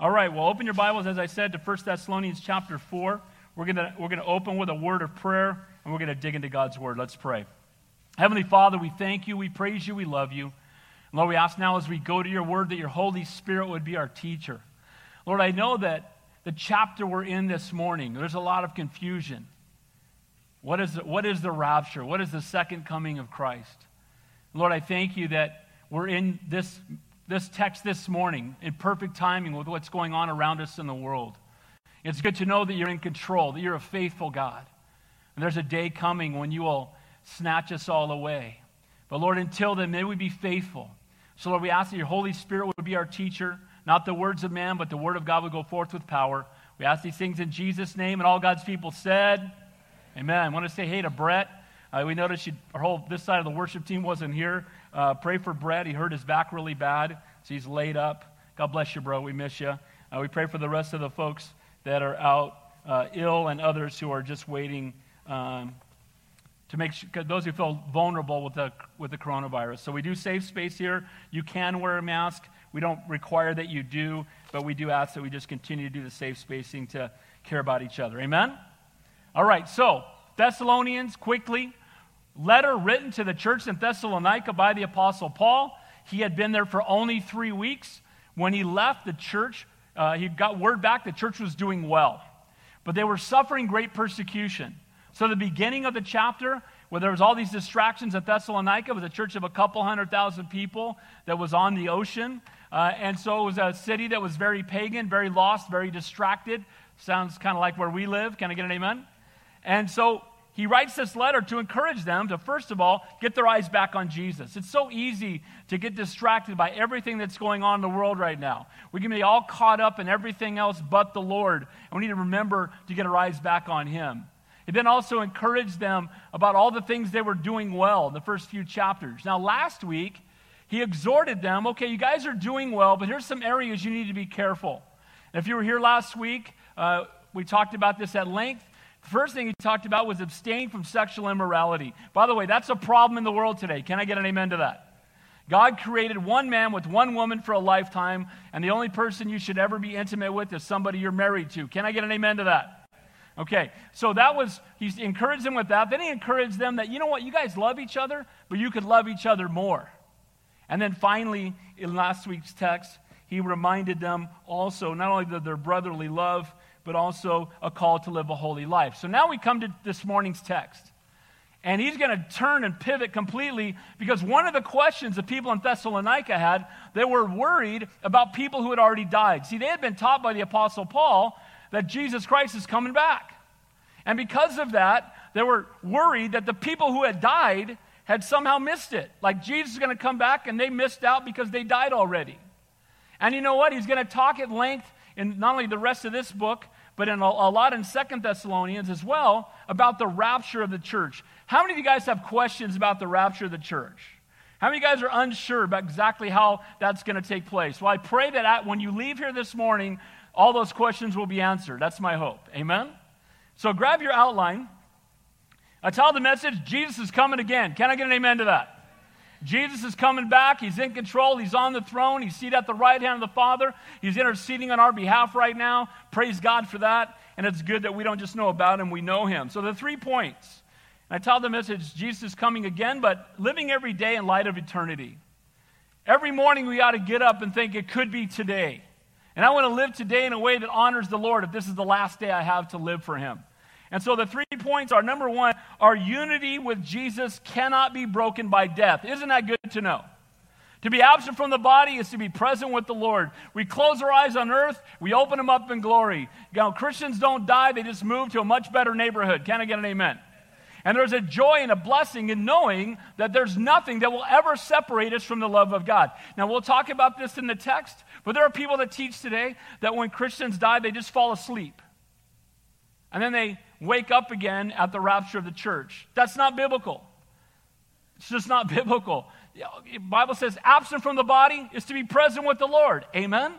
All right, well, open your Bibles, as I said, to 1 Thessalonians chapter 4. We're going we're going to open with a word of prayer, and we're going to dig into God's word. Let's pray. Heavenly Father, we thank you, we praise you, we love you. Lord, we ask now as we go to your word that your Holy Spirit would be our teacher. Lord, I know that the chapter we're in this morning, there's a lot of confusion. What is, the, what is the rapture? What is the second coming of Christ? Lord, I thank you that we're in this, this text this morning in perfect timing with what's going on around us in the world. It's good to know that you're in control, that you're a faithful God. And there's a day coming when you will snatch us all away. But Lord, until then, may we be faithful. So, Lord, we ask that your Holy Spirit would be our teacher, not the words of man, but the word of God would go forth with power. We ask these things in Jesus' name, and all God's people said, Amen. I want to say hey to Brett. Uh, we noticed she, our whole this side of the worship team wasn't here. Uh, pray for Brett. He hurt his back really bad, so he's laid up. God bless you, bro. We miss you. Uh, we pray for the rest of the folks that are out uh, ill and others who are just waiting um, to make sure, those who feel vulnerable with the, with the coronavirus. So we do safe space here. You can wear a mask. We don't require that you do, but we do ask that we just continue to do the safe spacing to care about each other. Amen? All right, so Thessalonians, quickly. Letter written to the church in Thessalonica by the Apostle Paul. He had been there for only three weeks. When he left the church, uh, he got word back the church was doing well. But they were suffering great persecution. So, the beginning of the chapter, where there was all these distractions at Thessalonica, was a church of a couple hundred thousand people that was on the ocean. Uh, and so it was a city that was very pagan, very lost, very distracted. Sounds kind of like where we live. Can I get an amen? And so he writes this letter to encourage them to, first of all, get their eyes back on Jesus. It's so easy to get distracted by everything that's going on in the world right now. We can be all caught up in everything else but the Lord, and we need to remember to get our eyes back on Him. He then also encouraged them about all the things they were doing well in the first few chapters. Now, last week, he exhorted them okay, you guys are doing well, but here's some areas you need to be careful. And if you were here last week, uh, we talked about this at length. First thing he talked about was abstain from sexual immorality. By the way, that's a problem in the world today. Can I get an amen to that? God created one man with one woman for a lifetime, and the only person you should ever be intimate with is somebody you're married to. Can I get an amen to that? Okay, so that was, he encouraged them with that. Then he encouraged them that, you know what, you guys love each other, but you could love each other more. And then finally, in last week's text, he reminded them also not only of their brotherly love, but also a call to live a holy life. So now we come to this morning's text. And he's going to turn and pivot completely because one of the questions the people in Thessalonica had, they were worried about people who had already died. See, they had been taught by the Apostle Paul that Jesus Christ is coming back. And because of that, they were worried that the people who had died had somehow missed it. Like Jesus is going to come back and they missed out because they died already. And you know what? He's going to talk at length in not only the rest of this book, but in a, a lot in Second Thessalonians as well about the rapture of the church. How many of you guys have questions about the rapture of the church? How many of you guys are unsure about exactly how that's going to take place? Well, I pray that at, when you leave here this morning, all those questions will be answered. That's my hope. Amen? So grab your outline. I tell the message Jesus is coming again. Can I get an amen to that? Jesus is coming back. He's in control. He's on the throne. He's seated at the right hand of the Father. He's interceding on our behalf right now. Praise God for that. And it's good that we don't just know about him, we know him. So the three points. I tell the message Jesus is coming again, but living every day in light of eternity. Every morning we ought to get up and think it could be today. And I want to live today in a way that honors the Lord if this is the last day I have to live for him. And so the three points are number one, our unity with Jesus cannot be broken by death. Isn't that good to know? To be absent from the body is to be present with the Lord. We close our eyes on earth, we open them up in glory. You know, Christians don't die, they just move to a much better neighborhood. Can I get an amen? And there's a joy and a blessing in knowing that there's nothing that will ever separate us from the love of God. Now, we'll talk about this in the text, but there are people that teach today that when Christians die, they just fall asleep. And then they wake up again at the rapture of the church. That's not biblical. It's just not biblical. The Bible says absent from the body is to be present with the Lord. Amen?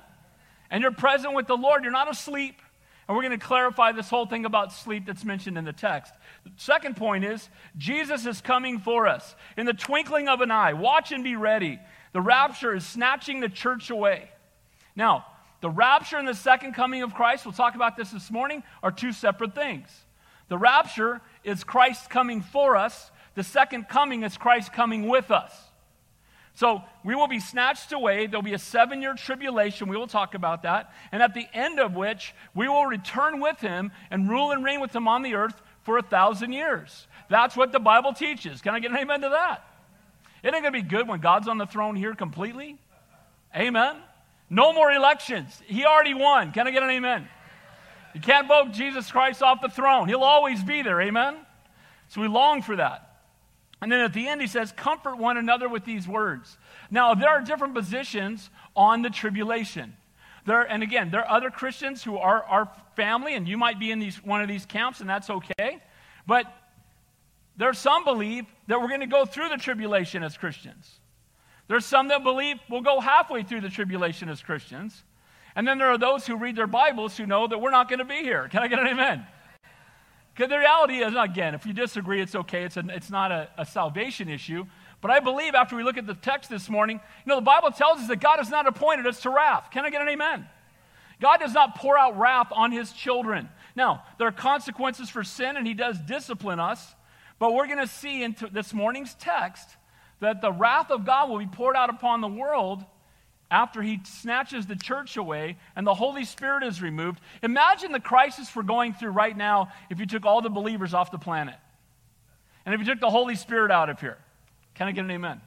And you're present with the Lord, you're not asleep. And we're going to clarify this whole thing about sleep that's mentioned in the text. The second point is Jesus is coming for us in the twinkling of an eye. Watch and be ready. The rapture is snatching the church away. Now, the rapture and the second coming of Christ, we'll talk about this this morning, are two separate things. The rapture is Christ coming for us, the second coming is Christ coming with us. So we will be snatched away. There'll be a seven year tribulation. We will talk about that. And at the end of which, we will return with him and rule and reign with him on the earth for a thousand years. That's what the Bible teaches. Can I get an amen to that? It ain't going to be good when God's on the throne here completely. Amen. No more elections. He already won. Can I get an amen? You can't vote Jesus Christ off the throne. He'll always be there. Amen. So we long for that. And then at the end, he says, Comfort one another with these words. Now, there are different positions on the tribulation. There, and again, there are other Christians who are our family, and you might be in these, one of these camps, and that's okay. But there are some believe that we're going to go through the tribulation as Christians. There's some that believe we'll go halfway through the tribulation as Christians. And then there are those who read their Bibles who know that we're not going to be here. Can I get an amen? Because the reality is, again, if you disagree, it's okay. It's, it's not a, a salvation issue. But I believe after we look at the text this morning, you know, the Bible tells us that God has not appointed us to wrath. Can I get an amen? God does not pour out wrath on his children. Now, there are consequences for sin, and he does discipline us. But we're going to see in this morning's text that the wrath of God will be poured out upon the world after he snatches the church away and the Holy Spirit is removed. Imagine the crisis we're going through right now if you took all the believers off the planet. And if you took the Holy Spirit out of here. Can I get an amen?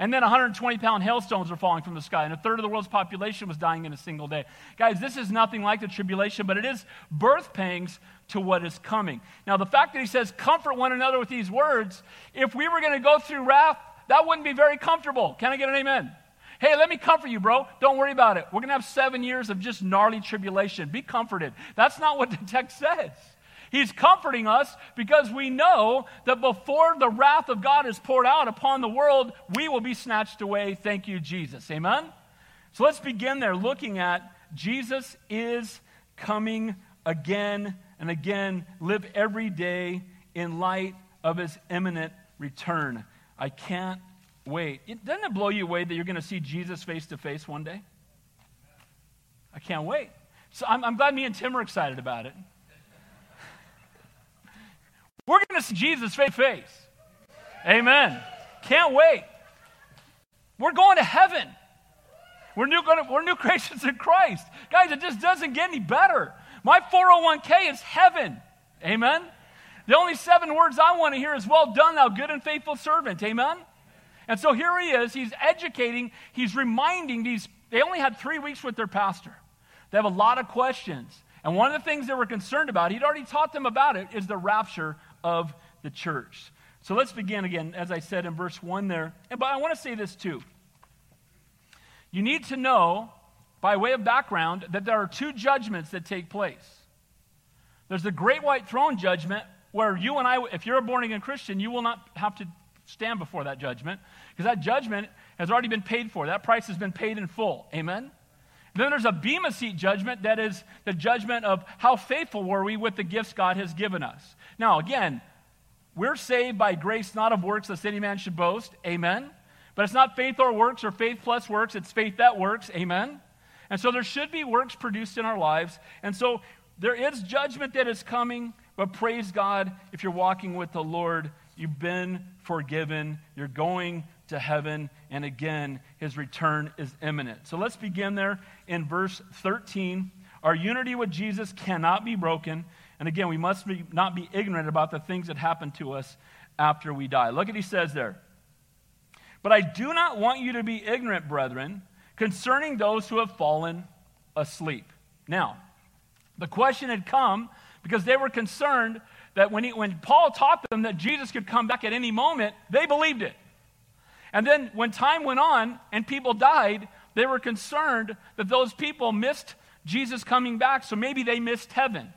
And then 120 pound hailstones were falling from the sky, and a third of the world's population was dying in a single day. Guys, this is nothing like the tribulation, but it is birth pangs to what is coming. Now, the fact that he says, comfort one another with these words, if we were going to go through wrath, that wouldn't be very comfortable. Can I get an amen? Hey, let me comfort you, bro. Don't worry about it. We're going to have seven years of just gnarly tribulation. Be comforted. That's not what the text says. He's comforting us because we know that before the wrath of God is poured out upon the world, we will be snatched away. Thank you, Jesus. Amen? So let's begin there looking at Jesus is coming again and again. Live every day in light of his imminent return. I can't wait. It, doesn't it blow you away that you're going to see Jesus face to face one day? I can't wait. So I'm, I'm glad me and Tim are excited about it. We're going to see Jesus face to face. Amen. Can't wait. We're going to heaven. We're new, gonna, we're new creations in Christ. Guys, it just doesn't get any better. My 401k is heaven. Amen. The only seven words I want to hear is, Well done, thou good and faithful servant. Amen? And so here he is. He's educating, he's reminding these. They only had three weeks with their pastor. They have a lot of questions. And one of the things they were concerned about, he'd already taught them about it, is the rapture of the church. So let's begin again, as I said in verse 1 there. And, But I want to say this too. You need to know, by way of background, that there are two judgments that take place. There's the great white throne judgment, where you and I, if you're a born again Christian, you will not have to stand before that judgment because that judgment has already been paid for. That price has been paid in full. Amen? Then there's a Bema seat judgment that is the judgment of how faithful were we with the gifts God has given us. Now, again, we're saved by grace, not of works, lest any man should boast. Amen? But it's not faith or works or faith plus works, it's faith that works. Amen? And so there should be works produced in our lives. And so there is judgment that is coming. But praise God, if you're walking with the Lord, you've been forgiven, you're going to heaven, and again, his return is imminent. So let's begin there in verse 13. Our unity with Jesus cannot be broken. And again, we must be, not be ignorant about the things that happen to us after we die. Look at he says there. But I do not want you to be ignorant, brethren, concerning those who have fallen asleep. Now, the question had come because they were concerned that when, he, when Paul taught them that Jesus could come back at any moment, they believed it. And then when time went on and people died, they were concerned that those people missed Jesus coming back, so maybe they missed heaven.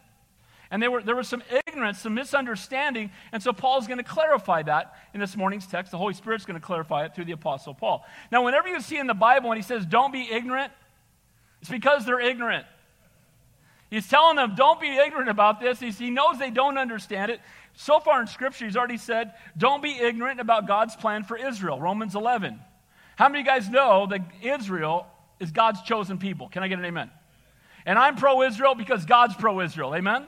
And there, were, there was some ignorance, some misunderstanding, and so Paul's going to clarify that in this morning's text. The Holy Spirit's going to clarify it through the Apostle Paul. Now, whenever you see in the Bible when he says, don't be ignorant, it's because they're ignorant. He's telling them, don't be ignorant about this. He's, he knows they don't understand it. So far in Scripture, he's already said, don't be ignorant about God's plan for Israel. Romans 11. How many of you guys know that Israel is God's chosen people. Can I get an amen? And I'm pro Israel because God's pro Israel. Amen?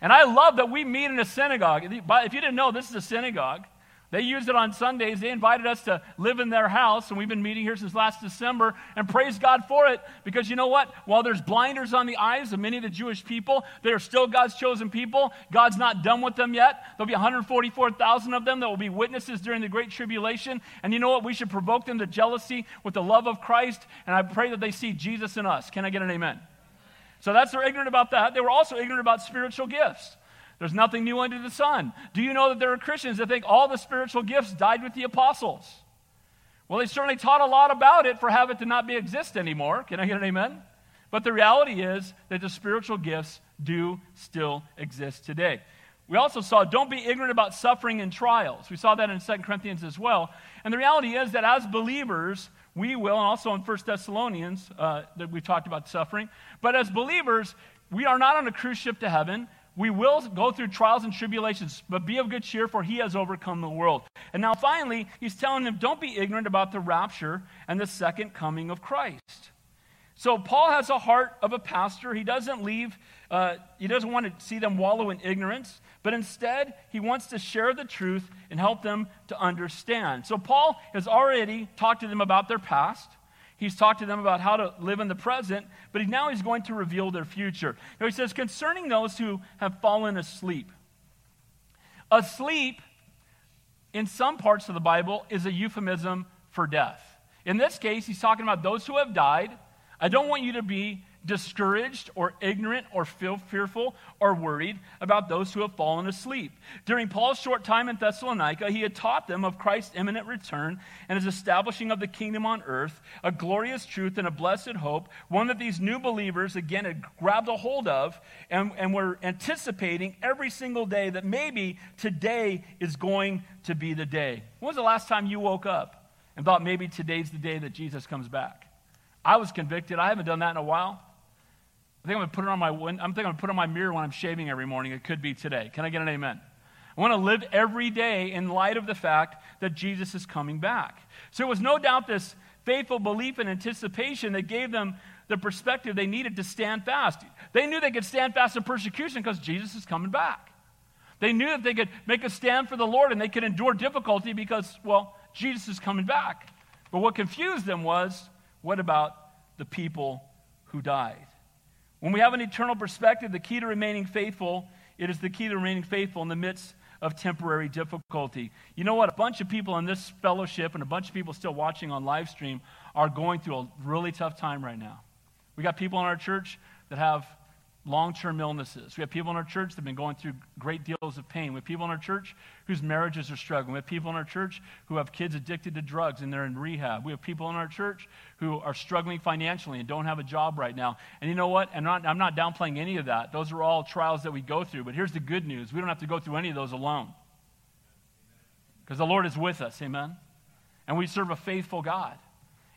And I love that we meet in a synagogue. If you didn't know, this is a synagogue. They used it on Sundays. They invited us to live in their house, and we've been meeting here since last December, and praise God for it because you know what? While there's blinders on the eyes of many of the Jewish people, they are still God's chosen people. God's not done with them yet. There'll be 144,000 of them that will be witnesses during the Great Tribulation. And you know what? We should provoke them to jealousy with the love of Christ, and I pray that they see Jesus in us. Can I get an amen? So that's they're ignorant about that. They were also ignorant about spiritual gifts. There's nothing new under the sun. Do you know that there are Christians that think all the spiritual gifts died with the apostles? Well, they certainly taught a lot about it for have it to not be exist anymore. Can I get an amen? But the reality is that the spiritual gifts do still exist today. We also saw don't be ignorant about suffering and trials. We saw that in 2 Corinthians as well. And the reality is that as believers, we will, and also in 1 Thessalonians, uh, that we talked about suffering, but as believers, we are not on a cruise ship to heaven. We will go through trials and tribulations, but be of good cheer, for he has overcome the world. And now, finally, he's telling them, don't be ignorant about the rapture and the second coming of Christ. So, Paul has a heart of a pastor. He doesn't leave, uh, he doesn't want to see them wallow in ignorance, but instead, he wants to share the truth and help them to understand. So, Paul has already talked to them about their past. He's talked to them about how to live in the present, but now he's going to reveal their future. Now he says, concerning those who have fallen asleep. Asleep, in some parts of the Bible, is a euphemism for death. In this case, he's talking about those who have died. I don't want you to be discouraged or ignorant or feel fearful or worried about those who have fallen asleep. During Paul's short time in Thessalonica, he had taught them of Christ's imminent return and his establishing of the kingdom on earth, a glorious truth and a blessed hope, one that these new believers again had grabbed a hold of and, and were anticipating every single day that maybe today is going to be the day. When was the last time you woke up and thought maybe today's the day that Jesus comes back? I was convicted. I haven't done that in a while. I think I'm going to put it on my I'm thinking I'm to put on my mirror when I'm shaving every morning. It could be today. Can I get an amen? I want to live every day in light of the fact that Jesus is coming back. So it was no doubt this faithful belief and anticipation that gave them the perspective they needed to stand fast. They knew they could stand fast in persecution because Jesus is coming back. They knew that they could make a stand for the Lord and they could endure difficulty because, well, Jesus is coming back. But what confused them was what about the people who died? When we have an eternal perspective, the key to remaining faithful, it is the key to remaining faithful in the midst of temporary difficulty. You know what? A bunch of people in this fellowship and a bunch of people still watching on live stream are going through a really tough time right now. We got people in our church that have long term illnesses. We have people in our church that have been going through great deals of pain. We have people in our church whose marriages are struggling. We have people in our church who have kids addicted to drugs and they're in rehab. We have people in our church who are struggling financially and don't have a job right now. And you know what? I'm not, I'm not downplaying any of that. Those are all trials that we go through. But here's the good news we don't have to go through any of those alone because the Lord is with us. Amen? And we serve a faithful God.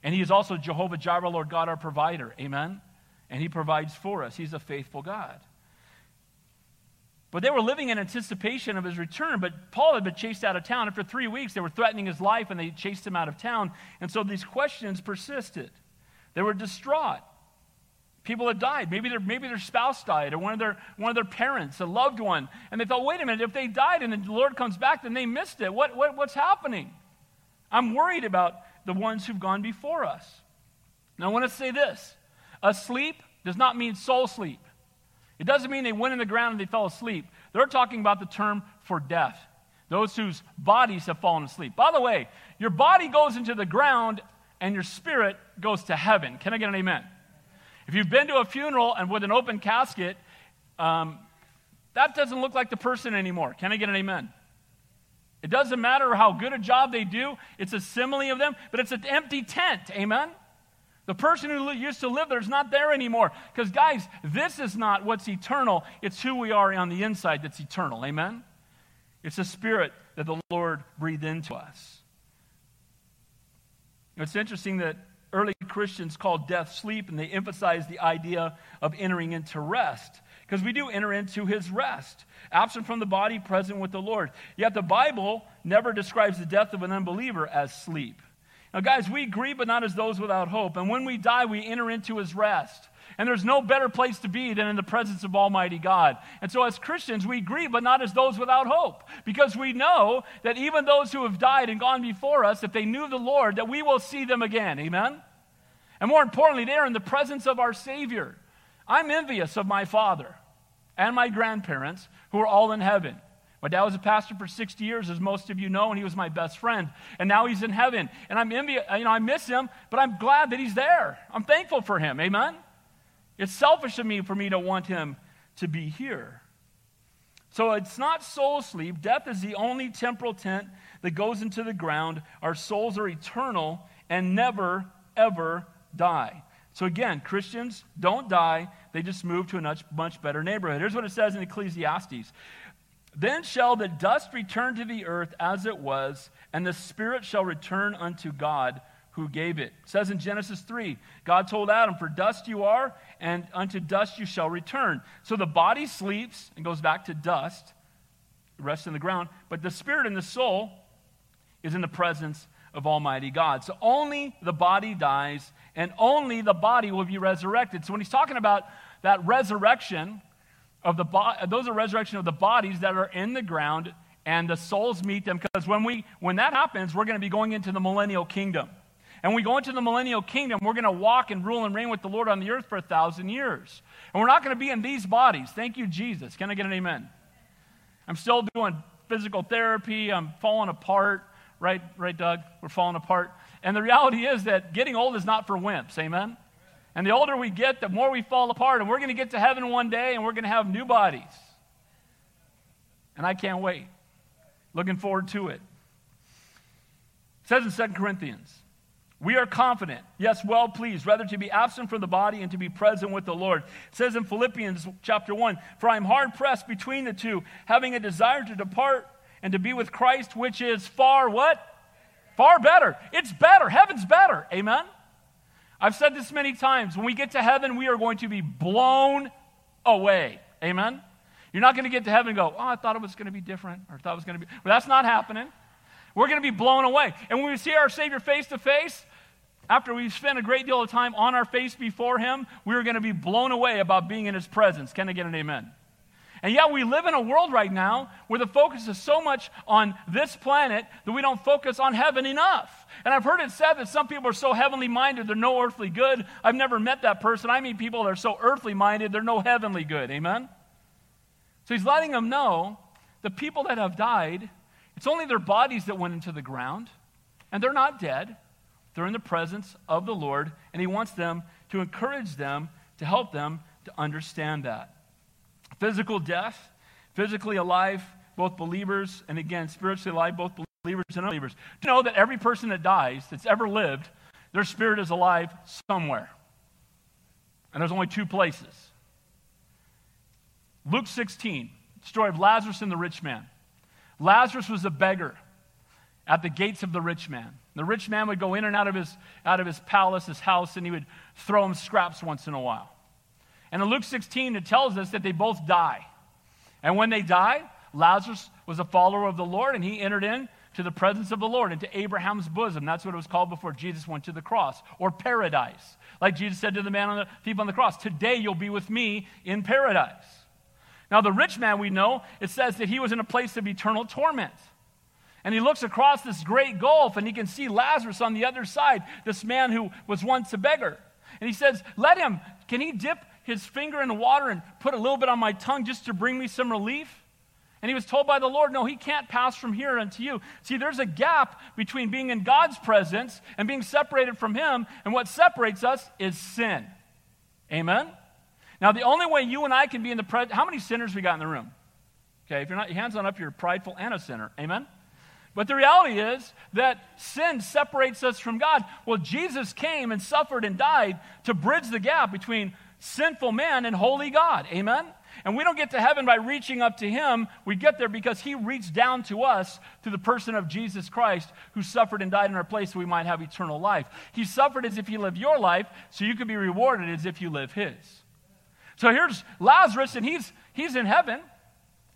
And He is also Jehovah Jireh, Lord God, our provider. Amen? And He provides for us. He's a faithful God. But they were living in anticipation of his return. But Paul had been chased out of town. After three weeks, they were threatening his life and they chased him out of town. And so these questions persisted. They were distraught. People had died. Maybe their, maybe their spouse died or one of, their, one of their parents, a loved one. And they thought, wait a minute, if they died and the Lord comes back, then they missed it. What, what, what's happening? I'm worried about the ones who've gone before us. Now, I want to say this Asleep does not mean soul sleep. It doesn't mean they went in the ground and they fell asleep. They're talking about the term for death, those whose bodies have fallen asleep. By the way, your body goes into the ground and your spirit goes to heaven. Can I get an amen? If you've been to a funeral and with an open casket, um, that doesn't look like the person anymore. Can I get an amen? It doesn't matter how good a job they do, it's a simile of them, but it's an empty tent. Amen? The person who used to live there is not there anymore. Because, guys, this is not what's eternal. It's who we are on the inside that's eternal. Amen? It's the spirit that the Lord breathed into us. It's interesting that early Christians called death sleep, and they emphasized the idea of entering into rest. Because we do enter into his rest, absent from the body, present with the Lord. Yet the Bible never describes the death of an unbeliever as sleep. Now, guys, we grieve, but not as those without hope. And when we die, we enter into his rest. And there's no better place to be than in the presence of Almighty God. And so, as Christians, we grieve, but not as those without hope, because we know that even those who have died and gone before us, if they knew the Lord, that we will see them again. Amen? And more importantly, they are in the presence of our Savior. I'm envious of my father and my grandparents who are all in heaven. My dad was a pastor for 60 years, as most of you know, and he was my best friend. And now he's in heaven. And I'm envious, you know, I miss him, but I'm glad that he's there. I'm thankful for him. Amen? It's selfish of me for me to want him to be here. So it's not soul sleep. Death is the only temporal tent that goes into the ground. Our souls are eternal and never, ever die. So again, Christians don't die, they just move to a much, much better neighborhood. Here's what it says in Ecclesiastes then shall the dust return to the earth as it was, and the spirit shall return unto God who gave it. it. says in Genesis 3, God told Adam, For dust you are, and unto dust you shall return. So the body sleeps and goes back to dust, rests in the ground, but the spirit and the soul is in the presence of Almighty God. So only the body dies, and only the body will be resurrected. So when he's talking about that resurrection, of the bo- those are resurrection of the bodies that are in the ground and the souls meet them because when we when that happens we're going to be going into the millennial kingdom. And we go into the millennial kingdom we're going to walk and rule and reign with the lord on the earth for a thousand years. And we're not going to be in these bodies. Thank you jesus. Can i get an amen? I'm still doing physical therapy. I'm falling apart. Right right doug? We're falling apart. And the reality is that getting old is not for wimps. Amen and the older we get, the more we fall apart. And we're going to get to heaven one day and we're going to have new bodies. And I can't wait. Looking forward to it. It says in 2 Corinthians, we are confident, yes, well pleased, rather to be absent from the body and to be present with the Lord. It says in Philippians chapter 1, For I am hard pressed between the two, having a desire to depart and to be with Christ, which is far what? Far better. It's better. Heaven's better. Amen? I've said this many times. When we get to heaven, we are going to be blown away. Amen? You're not going to get to heaven and go, oh, I thought it was going to be different, or I thought it was going to be. But that's not happening. We're going to be blown away. And when we see our Savior face to face, after we've spent a great deal of time on our face before Him, we're going to be blown away about being in His presence. Can I get an amen? And yet, we live in a world right now where the focus is so much on this planet that we don't focus on heaven enough. And I've heard it said that some people are so heavenly minded, they're no earthly good. I've never met that person. I mean, people that are so earthly minded, they're no heavenly good. Amen? So he's letting them know the people that have died, it's only their bodies that went into the ground, and they're not dead. They're in the presence of the Lord, and he wants them to encourage them, to help them to understand that physical death, physically alive, both believers, and again, spiritually alive, both believers and unbelievers. To know that every person that dies, that's ever lived, their spirit is alive somewhere? And there's only two places. Luke 16, story of Lazarus and the rich man. Lazarus was a beggar at the gates of the rich man. The rich man would go in and out of his, out of his palace, his house, and he would throw him scraps once in a while. And in Luke 16, it tells us that they both die. And when they died, Lazarus was a follower of the Lord, and he entered in to the presence of the Lord, into Abraham's bosom. That's what it was called before Jesus went to the cross, or paradise. Like Jesus said to the man on the thief on the cross, Today you'll be with me in paradise. Now, the rich man, we know, it says that he was in a place of eternal torment. And he looks across this great gulf and he can see Lazarus on the other side, this man who was once a beggar. And he says, Let him, can he dip his finger in the water and put a little bit on my tongue just to bring me some relief? And he was told by the Lord, No, he can't pass from here unto you. See, there's a gap between being in God's presence and being separated from him, and what separates us is sin. Amen? Now, the only way you and I can be in the presence, how many sinners we got in the room? Okay, if you're not, your hands on up, you're prideful and a sinner. Amen? But the reality is that sin separates us from God. Well, Jesus came and suffered and died to bridge the gap between sinful man and holy God. Amen? And we don't get to heaven by reaching up to him. We get there because he reached down to us through the person of Jesus Christ, who suffered and died in our place so we might have eternal life. He suffered as if he lived your life, so you could be rewarded as if you live his. So here's Lazarus, and he's, he's in heaven,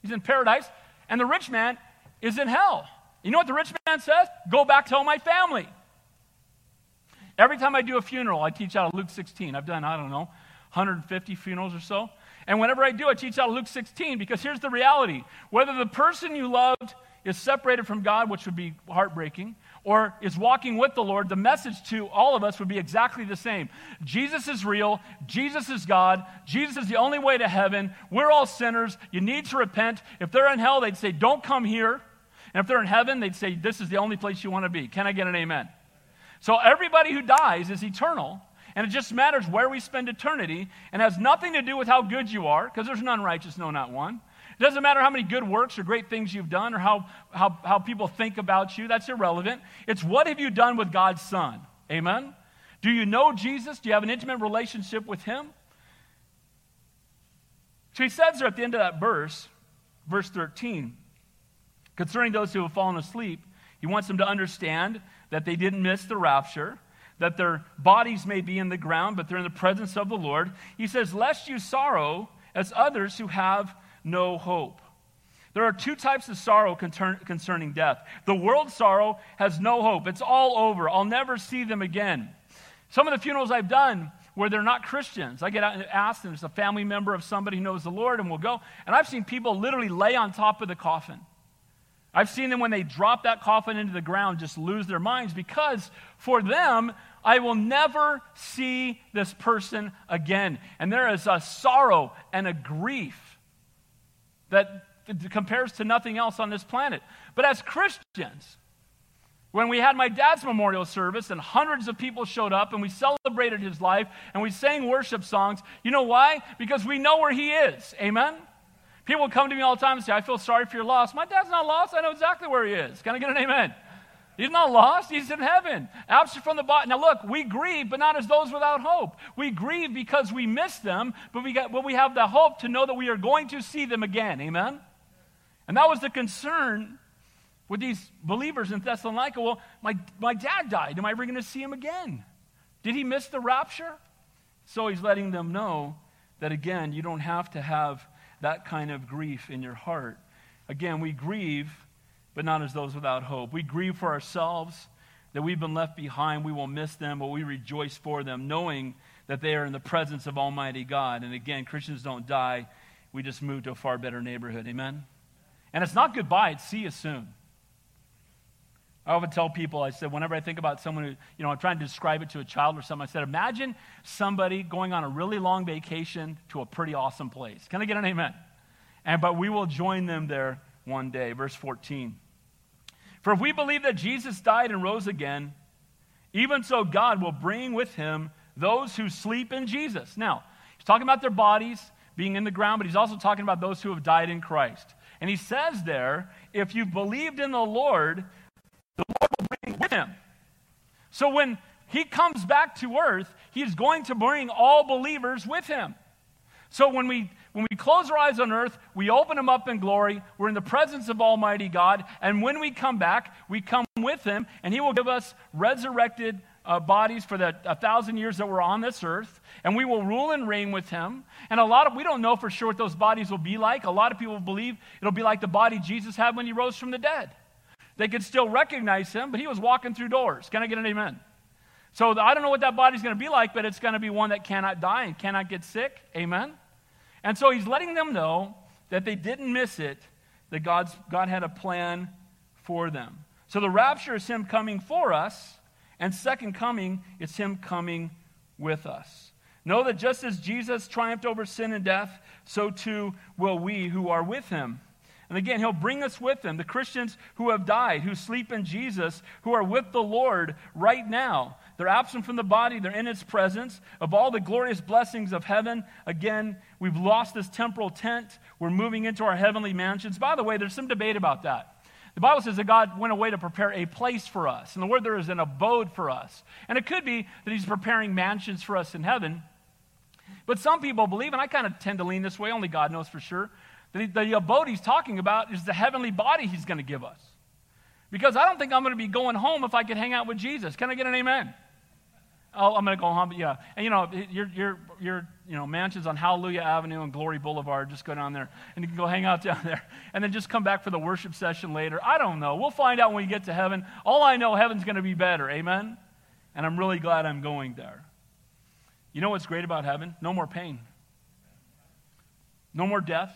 he's in paradise, and the rich man is in hell. You know what the rich man says? Go back, tell my family. Every time I do a funeral, I teach out of Luke 16. I've done, I don't know, 150 funerals or so. And whenever I do, I teach out of Luke 16 because here's the reality. Whether the person you loved is separated from God, which would be heartbreaking, or is walking with the Lord, the message to all of us would be exactly the same. Jesus is real. Jesus is God. Jesus is the only way to heaven. We're all sinners. You need to repent. If they're in hell, they'd say, Don't come here. And if they're in heaven, they'd say, This is the only place you want to be. Can I get an amen? So everybody who dies is eternal. And it just matters where we spend eternity and has nothing to do with how good you are, because there's none righteous, no, not one. It doesn't matter how many good works or great things you've done or how, how, how people think about you. That's irrelevant. It's what have you done with God's Son? Amen? Do you know Jesus? Do you have an intimate relationship with Him? So he says there at the end of that verse, verse 13, concerning those who have fallen asleep, he wants them to understand that they didn't miss the rapture, that their bodies may be in the ground, but they're in the presence of the Lord. He says, Lest you sorrow as others who have no hope. There are two types of sorrow concerning death. The world's sorrow has no hope, it's all over. I'll never see them again. Some of the funerals I've done where they're not Christians, I get out and it's a family member of somebody who knows the Lord, and we'll go. And I've seen people literally lay on top of the coffin. I've seen them when they drop that coffin into the ground just lose their minds because for them, I will never see this person again. And there is a sorrow and a grief that compares to nothing else on this planet. But as Christians, when we had my dad's memorial service and hundreds of people showed up and we celebrated his life and we sang worship songs, you know why? Because we know where he is. Amen? People come to me all the time and say, I feel sorry for your loss. My dad's not lost. I know exactly where he is. Can I get an amen? He's not lost. He's in heaven. Absent from the body. Now, look, we grieve, but not as those without hope. We grieve because we miss them, but we, got, but we have the hope to know that we are going to see them again. Amen? And that was the concern with these believers in Thessalonica. Well, my, my dad died. Am I ever going to see him again? Did he miss the rapture? So he's letting them know that, again, you don't have to have that kind of grief in your heart. Again, we grieve but not as those without hope. We grieve for ourselves that we've been left behind. We will miss them, but we rejoice for them, knowing that they are in the presence of Almighty God. And again, Christians don't die. We just move to a far better neighborhood. Amen? And it's not goodbye, it's see you soon. I often tell people, I said, whenever I think about someone who, you know, I'm trying to describe it to a child or something, I said, imagine somebody going on a really long vacation to a pretty awesome place. Can I get an amen? And, but we will join them there one day. Verse 14. For if we believe that Jesus died and rose again, even so God will bring with him those who sleep in Jesus. Now, he's talking about their bodies being in the ground, but he's also talking about those who have died in Christ. And he says there, if you've believed in the Lord, the Lord will bring with him. So when he comes back to earth, he's going to bring all believers with him. So when we when we close our eyes on earth, we open them up in glory. We're in the presence of Almighty God. And when we come back, we come with Him, and He will give us resurrected uh, bodies for the a thousand years that we're on this earth. And we will rule and reign with Him. And a lot of, we don't know for sure what those bodies will be like. A lot of people believe it'll be like the body Jesus had when He rose from the dead. They could still recognize Him, but He was walking through doors. Can I get an amen? So I don't know what that body's going to be like, but it's going to be one that cannot die and cannot get sick. Amen? And so he's letting them know that they didn't miss it, that God's, God had a plan for them. So the rapture is him coming for us, and second coming is him coming with us. Know that just as Jesus triumphed over sin and death, so too will we who are with him. And again, he'll bring us with him, the Christians who have died, who sleep in Jesus, who are with the Lord right now. They're absent from the body, they're in its presence. Of all the glorious blessings of heaven, again, we've lost this temporal tent. We're moving into our heavenly mansions. By the way, there's some debate about that. The Bible says that God went away to prepare a place for us. And the word there is an abode for us. And it could be that He's preparing mansions for us in heaven. But some people believe, and I kind of tend to lean this way, only God knows for sure, that the abode He's talking about is the heavenly body He's going to give us. Because I don't think I'm going to be going home if I could hang out with Jesus. Can I get an amen? Oh, I'm going to go home. but Yeah. And you know, your, your, your you know, mansions on Hallelujah Avenue and Glory Boulevard, just go down there and you can go hang out down there and then just come back for the worship session later. I don't know. We'll find out when we get to heaven. All I know, heaven's going to be better. Amen? And I'm really glad I'm going there. You know what's great about heaven? No more pain, no more death,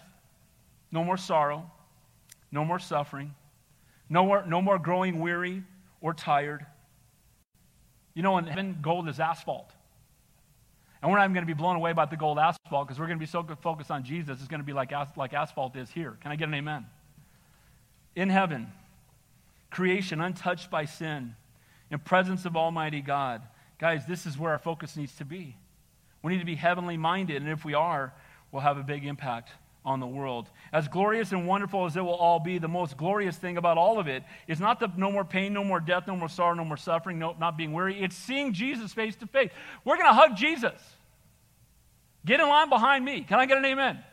no more sorrow, no more suffering, no more, no more growing weary or tired. You know, in heaven, gold is asphalt. And we're not even going to be blown away by the gold asphalt because we're going to be so focused on Jesus, it's going to be like, like asphalt is here. Can I get an amen? In heaven, creation untouched by sin, in presence of Almighty God. Guys, this is where our focus needs to be. We need to be heavenly minded, and if we are, we'll have a big impact on the world. As glorious and wonderful as it will all be, the most glorious thing about all of it is not the no more pain, no more death, no more sorrow, no more suffering, no, not being weary. It's seeing Jesus face to face. We're going to hug Jesus. Get in line behind me. Can I get an amen?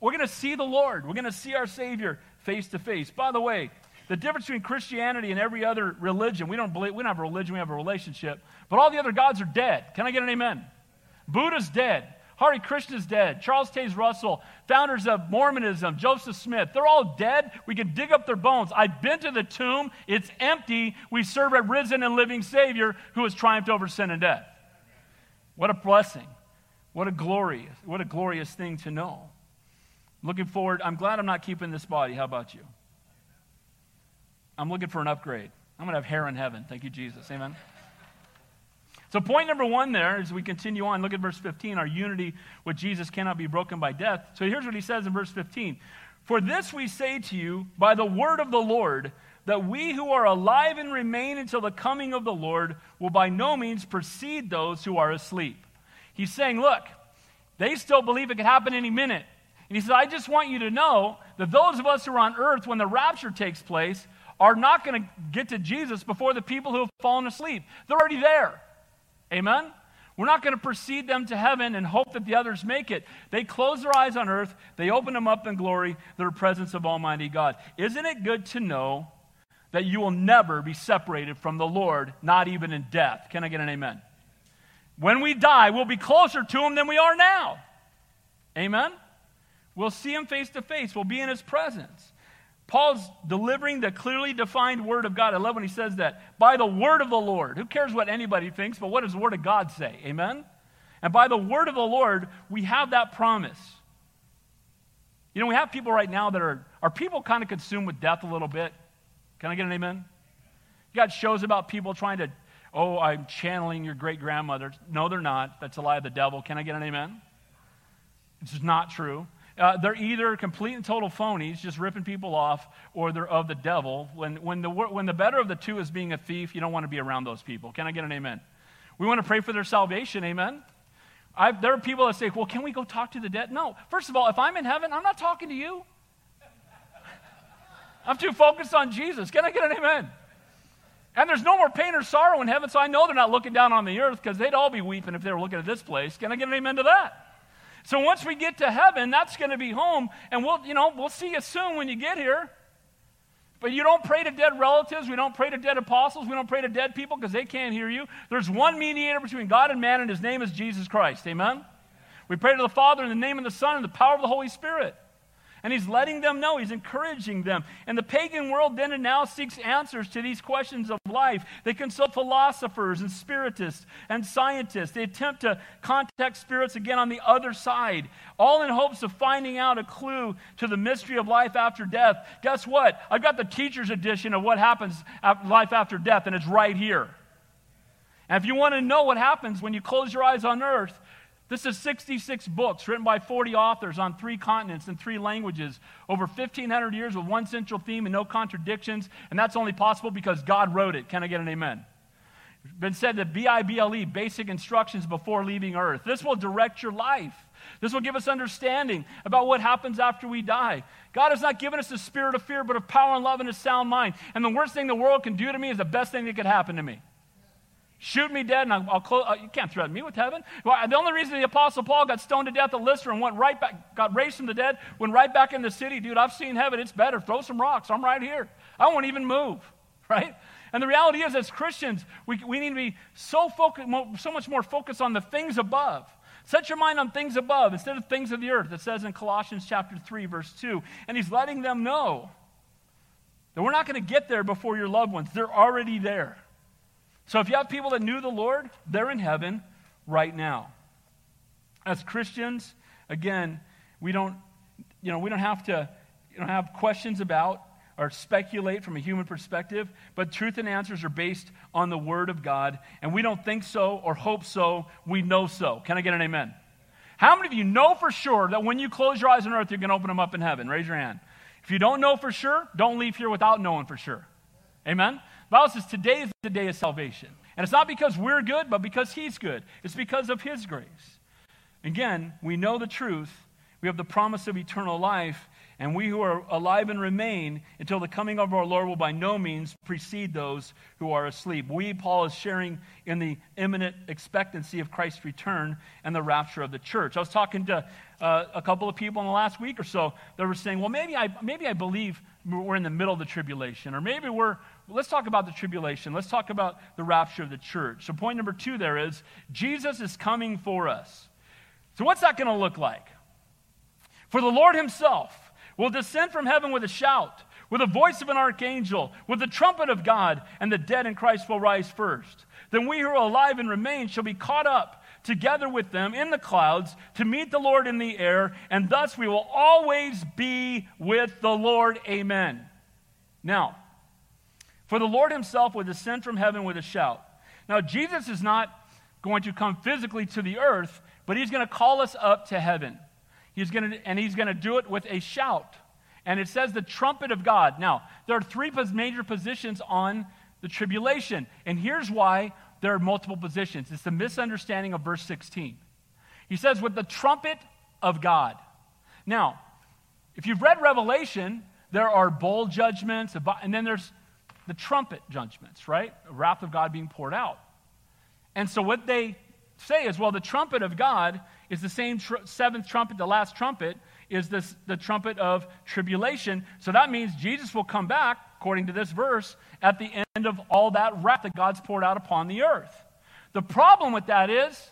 We're going to see the Lord. We're going to see our Savior face to face. By the way, the difference between Christianity and every other religion, we don't believe, we don't have a religion, we have a relationship. But all the other gods are dead. Can I get an amen? Buddha's dead. Hare Krishna's dead. Charles Taze Russell, founders of Mormonism, Joseph Smith, they're all dead. We can dig up their bones. I've been to the tomb. It's empty. We serve a risen and living Savior who has triumphed over sin and death. What a blessing. What a glorious, what a glorious thing to know. Looking forward, I'm glad I'm not keeping this body. How about you? I'm looking for an upgrade. I'm going to have hair in heaven. Thank you, Jesus. Amen. So, point number one there, as we continue on, look at verse 15. Our unity with Jesus cannot be broken by death. So, here's what he says in verse 15 For this we say to you by the word of the Lord, that we who are alive and remain until the coming of the Lord will by no means precede those who are asleep. He's saying, Look, they still believe it could happen any minute. And he says, I just want you to know that those of us who are on earth, when the rapture takes place, are not going to get to Jesus before the people who have fallen asleep. They're already there. Amen? We're not going to precede them to heaven and hope that the others make it. They close their eyes on earth, they open them up in glory, the presence of Almighty God. Isn't it good to know that you will never be separated from the Lord, not even in death? Can I get an amen? When we die, we'll be closer to Him than we are now. Amen? We'll see Him face to face, we'll be in His presence. Paul's delivering the clearly defined word of God. I love when he says that. By the word of the Lord. Who cares what anybody thinks, but what does the word of God say? Amen? And by the word of the Lord, we have that promise. You know, we have people right now that are, are people kind of consumed with death a little bit? Can I get an amen? You got shows about people trying to, oh, I'm channeling your great grandmother. No, they're not. That's a lie of the devil. Can I get an amen? It's not true. Uh, they're either complete and total phonies, just ripping people off, or they're of the devil. When, when, the, when the better of the two is being a thief, you don't want to be around those people. Can I get an amen? We want to pray for their salvation, amen? I've, there are people that say, well, can we go talk to the dead? No. First of all, if I'm in heaven, I'm not talking to you. I'm too focused on Jesus. Can I get an amen? And there's no more pain or sorrow in heaven, so I know they're not looking down on the earth because they'd all be weeping if they were looking at this place. Can I get an amen to that? So once we get to heaven, that's going to be home, and we'll, you know, we'll see you soon when you get here. But you don't pray to dead relatives. We don't pray to dead apostles. We don't pray to dead people because they can't hear you. There's one mediator between God and man, and his name is Jesus Christ. Amen? We pray to the Father in the name of the Son and the power of the Holy Spirit. And he's letting them know, he's encouraging them. And the pagan world then and now seeks answers to these questions of life. They consult philosophers and spiritists and scientists. They attempt to contact spirits again on the other side, all in hopes of finding out a clue to the mystery of life after death. Guess what? I've got the teacher's edition of what happens after life after death, and it's right here. And if you want to know what happens when you close your eyes on earth, this is 66 books written by 40 authors on three continents and three languages, over 1,500 years with one central theme and no contradictions. And that's only possible because God wrote it. Can I get an amen? It's been said that B I B L E, basic instructions before leaving earth. This will direct your life. This will give us understanding about what happens after we die. God has not given us a spirit of fear, but of power and love and a sound mind. And the worst thing the world can do to me is the best thing that could happen to me. Shoot me dead, and I'll, I'll close. Uh, you can't threaten me with heaven. Well, the only reason the Apostle Paul got stoned to death at Lystra and went right back, got raised from the dead, went right back in the city, dude. I've seen heaven. It's better. Throw some rocks. I'm right here. I won't even move, right? And the reality is, as Christians, we, we need to be so focused, so much more focused on the things above. Set your mind on things above instead of things of the earth. It says in Colossians chapter 3, verse 2. And he's letting them know that we're not going to get there before your loved ones. They're already there. So if you have people that knew the Lord, they're in heaven right now. As Christians, again, we don't, you know, we don't have to you know, have questions about or speculate from a human perspective, but truth and answers are based on the Word of God, and we don't think so or hope so, we know so. Can I get an amen? How many of you know for sure that when you close your eyes on earth, you're going to open them up in heaven? Raise your hand. If you don't know for sure, don't leave here without knowing for sure. Amen? Bible says today is the day of salvation. And it's not because we're good, but because He's good. It's because of His grace. Again, we know the truth. We have the promise of eternal life. And we who are alive and remain until the coming of our Lord will by no means precede those who are asleep. We, Paul, is sharing in the imminent expectancy of Christ's return and the rapture of the church. I was talking to uh, a couple of people in the last week or so that were saying, well, maybe I, maybe I believe we're in the middle of the tribulation, or maybe we're, let's talk about the tribulation. Let's talk about the rapture of the church. So, point number two there is Jesus is coming for us. So, what's that going to look like? For the Lord Himself will descend from heaven with a shout, with the voice of an archangel, with the trumpet of God, and the dead in Christ will rise first. Then we who are alive and remain shall be caught up together with them in the clouds to meet the Lord in the air, and thus we will always be with the Lord. Amen. Now, for the Lord himself will descend from heaven with a shout. Now, Jesus is not going to come physically to the earth, but he's going to call us up to heaven. He's going to, and he's going to do it with a shout. And it says the trumpet of God. Now, there are three major positions on the tribulation. And here's why there are multiple positions it's the misunderstanding of verse 16. He says, with the trumpet of God. Now, if you've read Revelation, there are bowl judgments, and then there's the trumpet judgments, right? The wrath of God being poured out. And so what they say is, well, the trumpet of God is the same tr- seventh trumpet, the last trumpet is this, the trumpet of tribulation. So that means Jesus will come back, according to this verse, at the end of all that wrath that God's poured out upon the earth. The problem with that is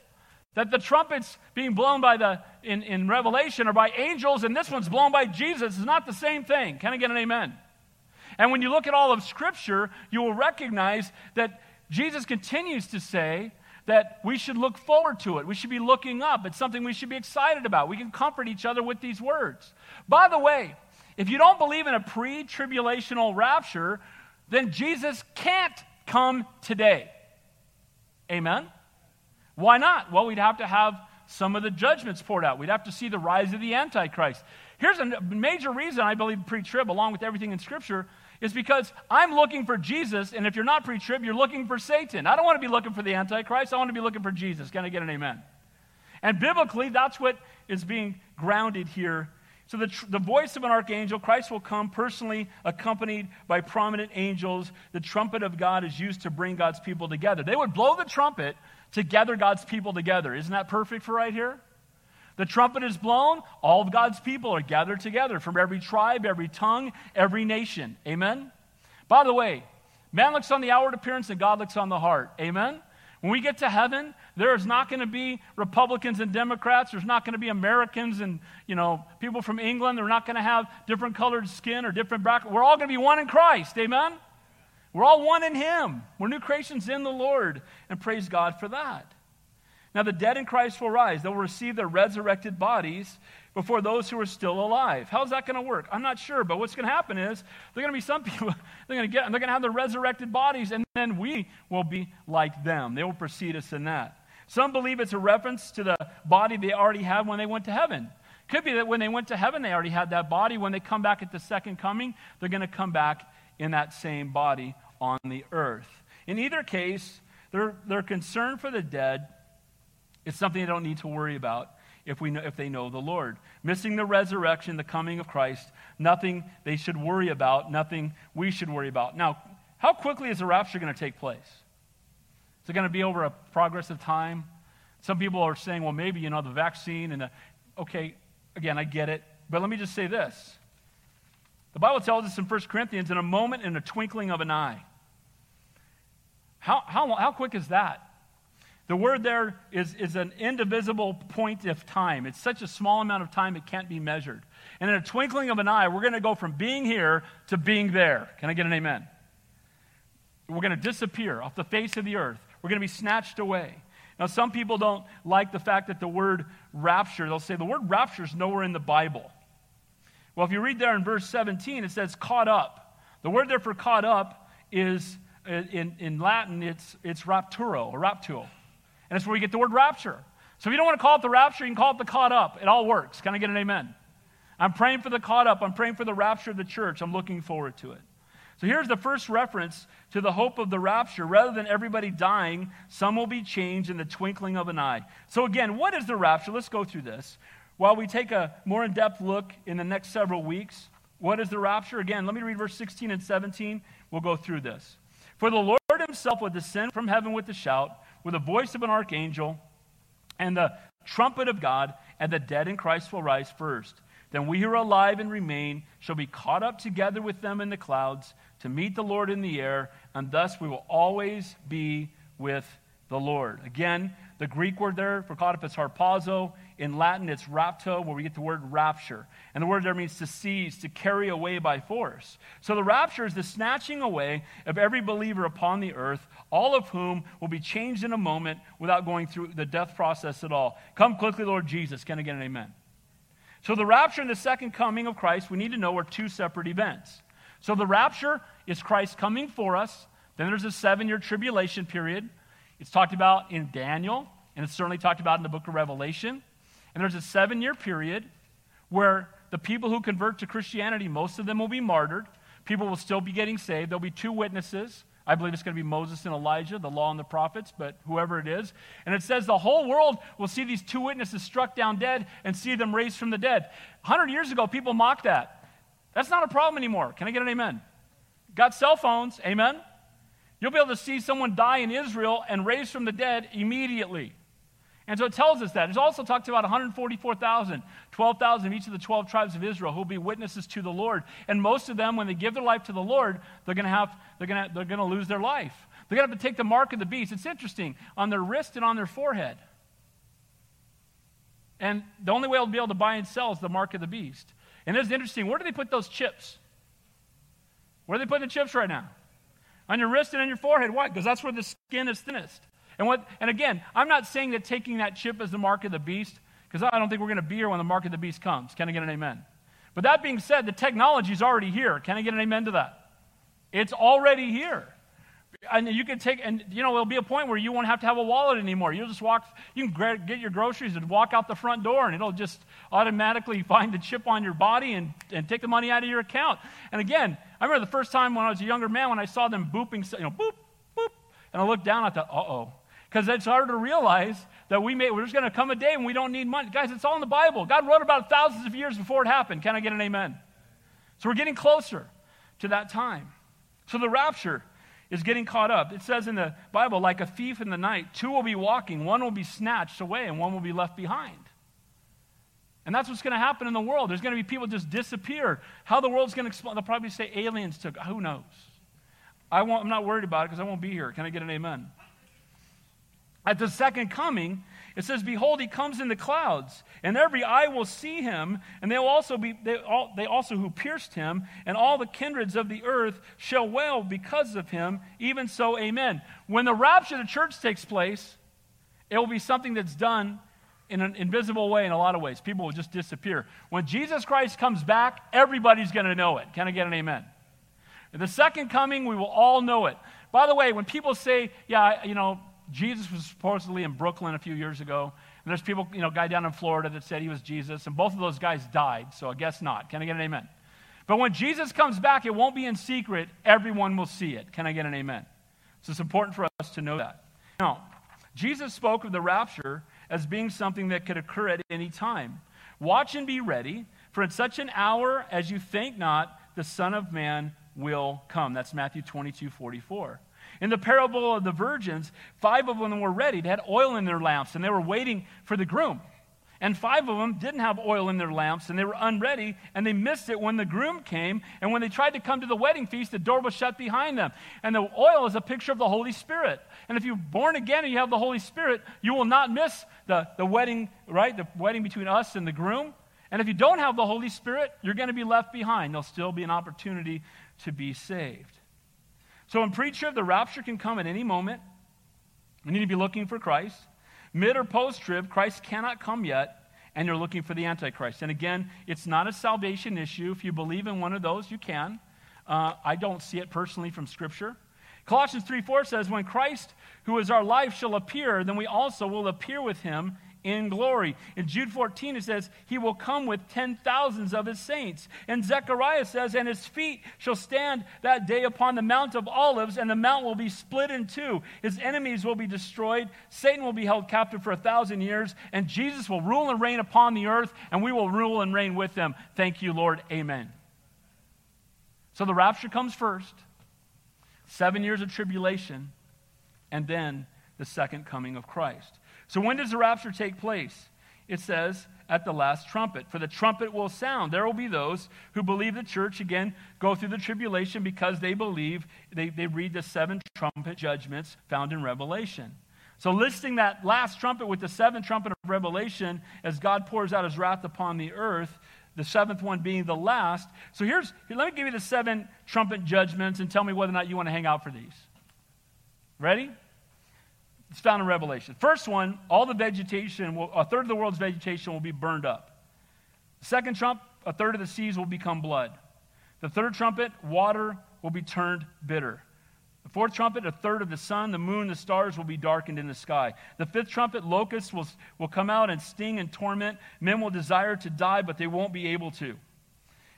that the trumpets being blown by the in, in Revelation are by angels, and this one's blown by Jesus is not the same thing. Can I get an amen? And when you look at all of Scripture, you will recognize that Jesus continues to say that we should look forward to it. We should be looking up. It's something we should be excited about. We can comfort each other with these words. By the way, if you don't believe in a pre tribulational rapture, then Jesus can't come today. Amen? Why not? Well, we'd have to have some of the judgments poured out. We'd have to see the rise of the Antichrist. Here's a major reason I believe pre trib, along with everything in Scripture, is because I'm looking for Jesus, and if you're not pre trib, you're looking for Satan. I don't want to be looking for the Antichrist, I want to be looking for Jesus. Can I get an amen? And biblically, that's what is being grounded here. So, the, tr- the voice of an archangel, Christ will come personally, accompanied by prominent angels. The trumpet of God is used to bring God's people together. They would blow the trumpet to gather God's people together. Isn't that perfect for right here? The trumpet is blown, all of God's people are gathered together from every tribe, every tongue, every nation. Amen? By the way, man looks on the outward appearance and God looks on the heart. Amen? When we get to heaven, there is not going to be Republicans and Democrats. There's not going to be Americans and, you know, people from England. They're not going to have different colored skin or different background. We're all going to be one in Christ. Amen? We're all one in Him. We're new creations in the Lord. And praise God for that. Now, the dead in Christ will rise. They will receive their resurrected bodies before those who are still alive. How's that going to work? I'm not sure, but what's going to happen is they're going to be some people, they're going to get, they're going to have their resurrected bodies, and then we will be like them. They will precede us in that. Some believe it's a reference to the body they already had when they went to heaven. Could be that when they went to heaven, they already had that body. When they come back at the second coming, they're going to come back in that same body on the earth. In either case, their, their concern for the dead is something they don't need to worry about if, we know, if they know the Lord. Missing the resurrection, the coming of Christ, nothing they should worry about, nothing we should worry about. Now, how quickly is the rapture going to take place? It going to be over a progress of time? Some people are saying, well, maybe, you know, the vaccine and the. Okay, again, I get it. But let me just say this. The Bible tells us in 1 Corinthians, in a moment, in a twinkling of an eye. How, how, how quick is that? The word there is, is an indivisible point of time. It's such a small amount of time it can't be measured. And in a twinkling of an eye, we're going to go from being here to being there. Can I get an amen? we're going to disappear off the face of the earth. We're going to be snatched away. Now, some people don't like the fact that the word rapture, they'll say the word rapture is nowhere in the Bible. Well, if you read there in verse 17, it says caught up. The word there for caught up is, uh, in, in Latin, it's, it's rapturo, or raptuo. And it's where we get the word rapture. So if you don't want to call it the rapture, you can call it the caught up. It all works. Can I get an amen? I'm praying for the caught up. I'm praying for the rapture of the church. I'm looking forward to it. So here's the first reference to the hope of the rapture. Rather than everybody dying, some will be changed in the twinkling of an eye. So, again, what is the rapture? Let's go through this. While we take a more in depth look in the next several weeks, what is the rapture? Again, let me read verse 16 and 17. We'll go through this. For the Lord himself will descend from heaven with a shout, with the voice of an archangel, and the trumpet of God, and the dead in Christ will rise first. Then we who are alive and remain shall be caught up together with them in the clouds to meet the Lord in the air, and thus we will always be with the Lord. Again, the Greek word there for caught up is harpazo. In Latin, it's rapto, where we get the word rapture. And the word there means to seize, to carry away by force. So the rapture is the snatching away of every believer upon the earth, all of whom will be changed in a moment without going through the death process at all. Come quickly, Lord Jesus. Can I get an amen? So the rapture and the second coming of Christ, we need to know, are two separate events. So the rapture is Christ coming for us. Then there's a seven year tribulation period. It's talked about in Daniel, and it's certainly talked about in the book of Revelation. And there's a seven year period where the people who convert to Christianity, most of them will be martyred. People will still be getting saved. There'll be two witnesses. I believe it's going to be Moses and Elijah, the law and the prophets, but whoever it is. And it says the whole world will see these two witnesses struck down dead and see them raised from the dead. 100 years ago, people mocked that. That's not a problem anymore. Can I get an amen? Got cell phones, amen? You'll be able to see someone die in Israel and raised from the dead immediately. And so it tells us that. It also talks about 144,000, 12,000 of each of the 12 tribes of Israel who will be witnesses to the Lord. And most of them, when they give their life to the Lord, they're going to have, they're going to, they're going to lose their life. They're going to have to take the mark of the beast. It's interesting, on their wrist and on their forehead. And the only way they'll be able to buy and sell is the mark of the beast. And it's interesting, where do they put those chips? Where are they putting the chips right now? On your wrist and on your forehead. Why? Because that's where the skin is thinnest. And, what, and again, I'm not saying that taking that chip as the mark of the beast, because I don't think we're going to be here when the mark of the beast comes. Can I get an amen? But that being said, the technology is already here. Can I get an amen to that? It's already here. And you can take, and you know, there'll be a point where you won't have to have a wallet anymore. You'll just walk, you can get your groceries and walk out the front door, and it'll just automatically find the chip on your body and, and take the money out of your account. And again, I remember the first time when I was a younger man when I saw them booping, you know, boop, boop, and I looked down, I thought, uh oh. Because it's hard to realize that we may, there's going to come a day when we don't need money. Guys, it's all in the Bible. God wrote about thousands of years before it happened. Can I get an amen? So we're getting closer to that time. So the rapture is getting caught up. It says in the Bible, like a thief in the night, two will be walking, one will be snatched away, and one will be left behind. And that's what's going to happen in the world. There's going to be people just disappear. How the world's going to explode, they'll probably say aliens took. Who knows? I I'm not worried about it because I won't be here. Can I get an amen? At the second coming, it says, Behold, he comes in the clouds, and every eye will see him, and they will also be they, all, they also who pierced him, and all the kindreds of the earth shall wail because of him. Even so, amen. When the rapture of the church takes place, it will be something that's done in an invisible way in a lot of ways. People will just disappear. When Jesus Christ comes back, everybody's going to know it. Can I get an amen? the second coming, we will all know it. By the way, when people say, yeah, you know, Jesus was supposedly in Brooklyn a few years ago. And there's people, you know, guy down in Florida that said he was Jesus, and both of those guys died, so I guess not. Can I get an amen? But when Jesus comes back, it won't be in secret. Everyone will see it. Can I get an amen? So it's important for us to know that. Now, Jesus spoke of the rapture as being something that could occur at any time. Watch and be ready, for in such an hour as you think not, the Son of Man will come. That's Matthew 22 44. In the parable of the virgins, five of them were ready. They had oil in their lamps and they were waiting for the groom. And five of them didn't have oil in their lamps and they were unready and they missed it when the groom came. And when they tried to come to the wedding feast, the door was shut behind them. And the oil is a picture of the Holy Spirit. And if you're born again and you have the Holy Spirit, you will not miss the, the wedding, right? The wedding between us and the groom. And if you don't have the Holy Spirit, you're going to be left behind. There'll still be an opportunity to be saved. So in pre-trib, the rapture can come at any moment. You need to be looking for Christ. Mid or post-trib, Christ cannot come yet, and you're looking for the Antichrist. And again, it's not a salvation issue. If you believe in one of those, you can. Uh, I don't see it personally from Scripture. Colossians 3 4 says, When Christ, who is our life, shall appear, then we also will appear with him in glory. In Jude 14, it says, He will come with ten thousands of His saints. And Zechariah says, And His feet shall stand that day upon the Mount of Olives, and the mount will be split in two. His enemies will be destroyed. Satan will be held captive for a thousand years, and Jesus will rule and reign upon the earth, and we will rule and reign with Him. Thank you, Lord. Amen. So the rapture comes first, seven years of tribulation, and then the second coming of Christ. So when does the rapture take place? It says at the last trumpet. For the trumpet will sound. There will be those who believe the church, again, go through the tribulation because they believe, they, they read the seven trumpet judgments found in Revelation. So, listing that last trumpet with the seventh trumpet of Revelation as God pours out his wrath upon the earth, the seventh one being the last. So, here's, here, let me give you the seven trumpet judgments and tell me whether or not you want to hang out for these. Ready? It's found in Revelation. First one, all the vegetation, will, a third of the world's vegetation will be burned up. Second trump, a third of the seas will become blood. The third trumpet, water will be turned bitter. The fourth trumpet, a third of the sun, the moon, the stars will be darkened in the sky. The fifth trumpet, locusts will, will come out and sting and torment. Men will desire to die, but they won't be able to.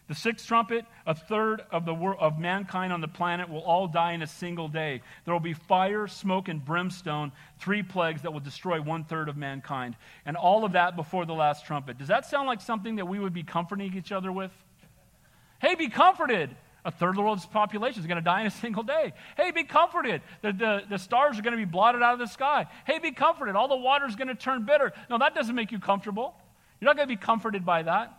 The sixth trumpet, a third of, the wor- of mankind on the planet will all die in a single day. There will be fire, smoke, and brimstone, three plagues that will destroy one third of mankind. And all of that before the last trumpet. Does that sound like something that we would be comforting each other with? Hey, be comforted. A third of the world's population is going to die in a single day. Hey, be comforted. The, the, the stars are going to be blotted out of the sky. Hey, be comforted. All the water is going to turn bitter. No, that doesn't make you comfortable. You're not going to be comforted by that.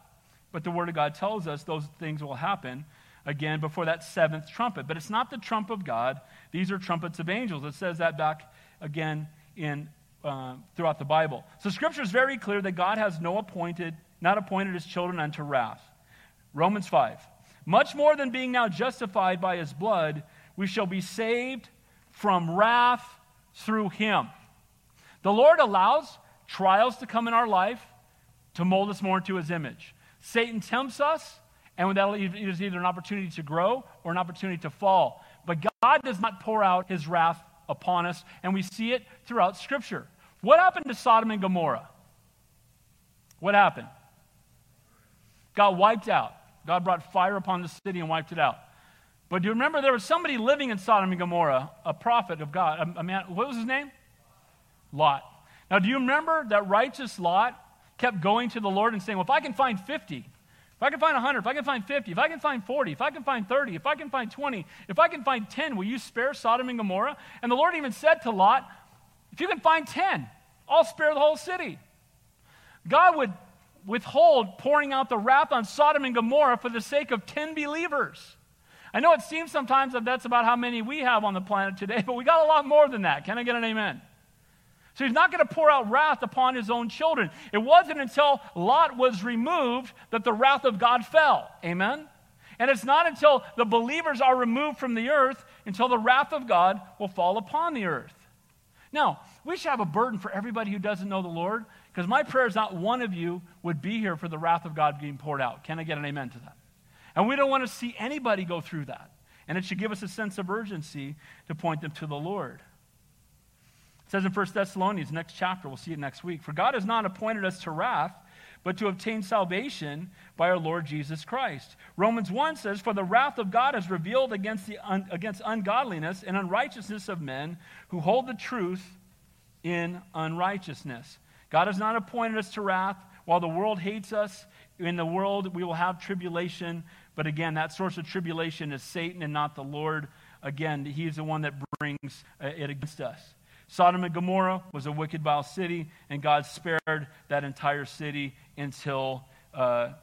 But the Word of God tells us those things will happen again before that seventh trumpet. But it's not the trump of God, these are trumpets of angels. It says that back again in, uh, throughout the Bible. So Scripture is very clear that God has no appointed, not appointed his children unto wrath. Romans 5. Much more than being now justified by his blood, we shall be saved from wrath through him. The Lord allows trials to come in our life to mold us more into his image. Satan tempts us, and that is either an opportunity to grow or an opportunity to fall. But God does not pour out his wrath upon us, and we see it throughout Scripture. What happened to Sodom and Gomorrah? What happened? God wiped out. God brought fire upon the city and wiped it out. But do you remember there was somebody living in Sodom and Gomorrah, a prophet of God, a, a man, what was his name? Lot. Now, do you remember that righteous Lot kept going to the Lord and saying, Well, if I can find 50, if I can find 100, if I can find 50, if I can find 40, if I can find 30, if I can find 20, if I can find 10, will you spare Sodom and Gomorrah? And the Lord even said to Lot, If you can find 10, I'll spare the whole city. God would withhold pouring out the wrath on Sodom and Gomorrah for the sake of 10 believers. I know it seems sometimes that that's about how many we have on the planet today, but we got a lot more than that. Can I get an amen? So he's not going to pour out wrath upon his own children. It wasn't until Lot was removed that the wrath of God fell. Amen? And it's not until the believers are removed from the earth until the wrath of God will fall upon the earth. Now, we should have a burden for everybody who doesn't know the Lord, because my prayer is not one of you would be here for the wrath of God being poured out. Can I get an amen to that? And we don't want to see anybody go through that. And it should give us a sense of urgency to point them to the Lord. Says in 1 Thessalonians, next chapter, we'll see it next week. For God has not appointed us to wrath, but to obtain salvation by our Lord Jesus Christ. Romans 1 says, For the wrath of God is revealed against, the un- against ungodliness and unrighteousness of men who hold the truth in unrighteousness. God has not appointed us to wrath. While the world hates us, in the world we will have tribulation. But again, that source of tribulation is Satan and not the Lord. Again, he's the one that brings uh, it against us. Sodom and Gomorrah was a wicked, vile city, and God spared that entire city until uh,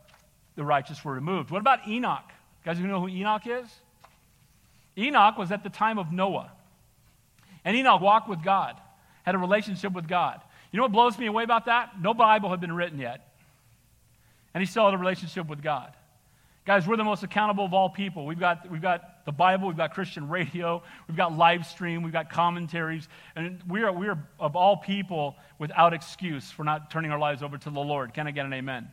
the righteous were removed. What about Enoch? Guys, you know who Enoch is? Enoch was at the time of Noah. And Enoch walked with God, had a relationship with God. You know what blows me away about that? No Bible had been written yet. And he still had a relationship with God. Guys, we're the most accountable of all people. We've got, we've got the Bible, we've got Christian radio, we've got live stream, we've got commentaries, and we are, we are of all people without excuse for not turning our lives over to the Lord. Can I get an amen?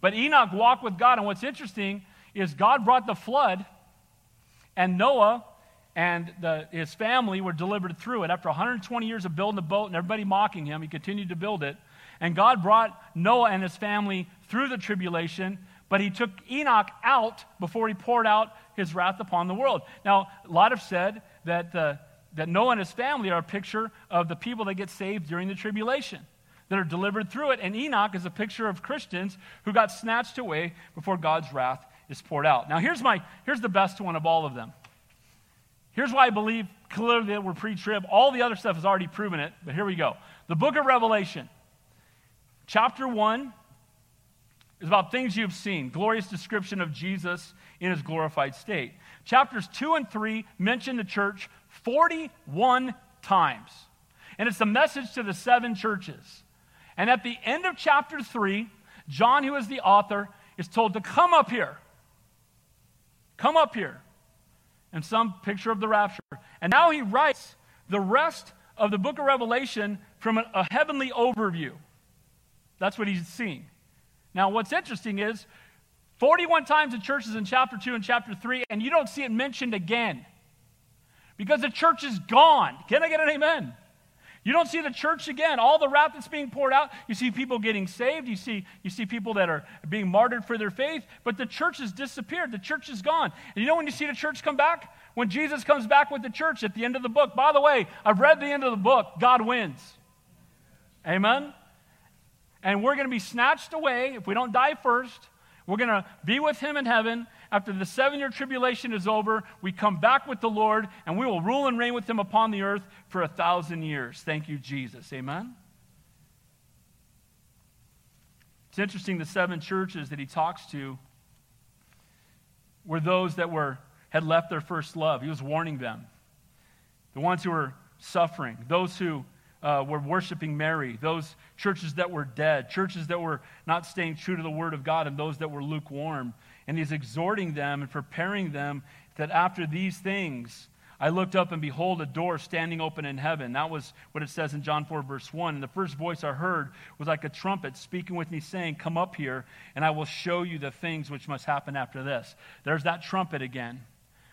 But Enoch walked with God, and what's interesting is God brought the flood, and Noah and the, his family were delivered through it. After 120 years of building the boat and everybody mocking him, he continued to build it. And God brought Noah and his family through the tribulation, but he took Enoch out before he poured out his wrath upon the world. Now, a lot have said that, uh, that Noah and his family are a picture of the people that get saved during the tribulation, that are delivered through it. And Enoch is a picture of Christians who got snatched away before God's wrath is poured out. Now, here's, my, here's the best one of all of them. Here's why I believe clearly that we're pre trib. All the other stuff has already proven it, but here we go. The book of Revelation, chapter 1, is about things you've seen, glorious description of Jesus in his glorified state. Chapters 2 and 3 mention the church 41 times. And it's a message to the seven churches. And at the end of chapter 3, John, who is the author, is told to come up here. Come up here. And some picture of the rapture. And now he writes the rest of the book of Revelation from a, a heavenly overview. That's what he's seeing. Now, what's interesting is 41 times the church is in chapter 2 and chapter 3, and you don't see it mentioned again because the church is gone. Can I get an amen? You don't see the church again. All the wrath that's being poured out. You see people getting saved. You see, you see people that are being martyred for their faith. But the church has disappeared. The church is gone. And you know when you see the church come back? When Jesus comes back with the church at the end of the book. By the way, I've read the end of the book. God wins. Amen? And we're going to be snatched away if we don't die first. We're going to be with him in heaven. After the seven year tribulation is over, we come back with the Lord and we will rule and reign with him upon the earth for a thousand years. Thank you, Jesus. Amen. It's interesting the seven churches that he talks to were those that were had left their first love. He was warning them. The ones who were suffering, those who uh, were worshiping Mary, those churches that were dead, churches that were not staying true to the Word of God, and those that were lukewarm. And he's exhorting them and preparing them that after these things, I looked up and behold a door standing open in heaven. That was what it says in John 4, verse 1. And the first voice I heard was like a trumpet speaking with me, saying, Come up here, and I will show you the things which must happen after this. There's that trumpet again.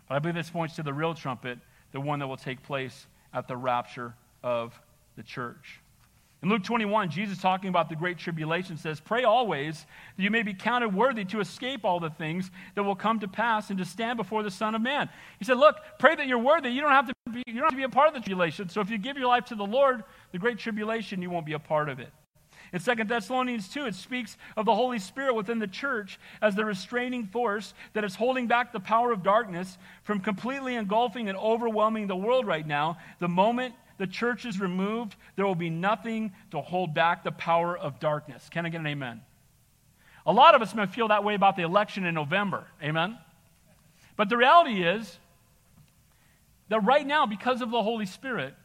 But I believe this points to the real trumpet, the one that will take place at the rapture of the church. In Luke 21, Jesus talking about the great tribulation says, Pray always that you may be counted worthy to escape all the things that will come to pass and to stand before the Son of Man. He said, Look, pray that you're worthy. You don't have to be, you don't have to be a part of the tribulation. So if you give your life to the Lord, the great tribulation, you won't be a part of it. In 2 Thessalonians 2, it speaks of the Holy Spirit within the church as the restraining force that is holding back the power of darkness from completely engulfing and overwhelming the world right now. The moment the church is removed, there will be nothing to hold back the power of darkness. Can I get an amen? A lot of us may feel that way about the election in November. Amen? But the reality is that right now, because of the Holy Spirit,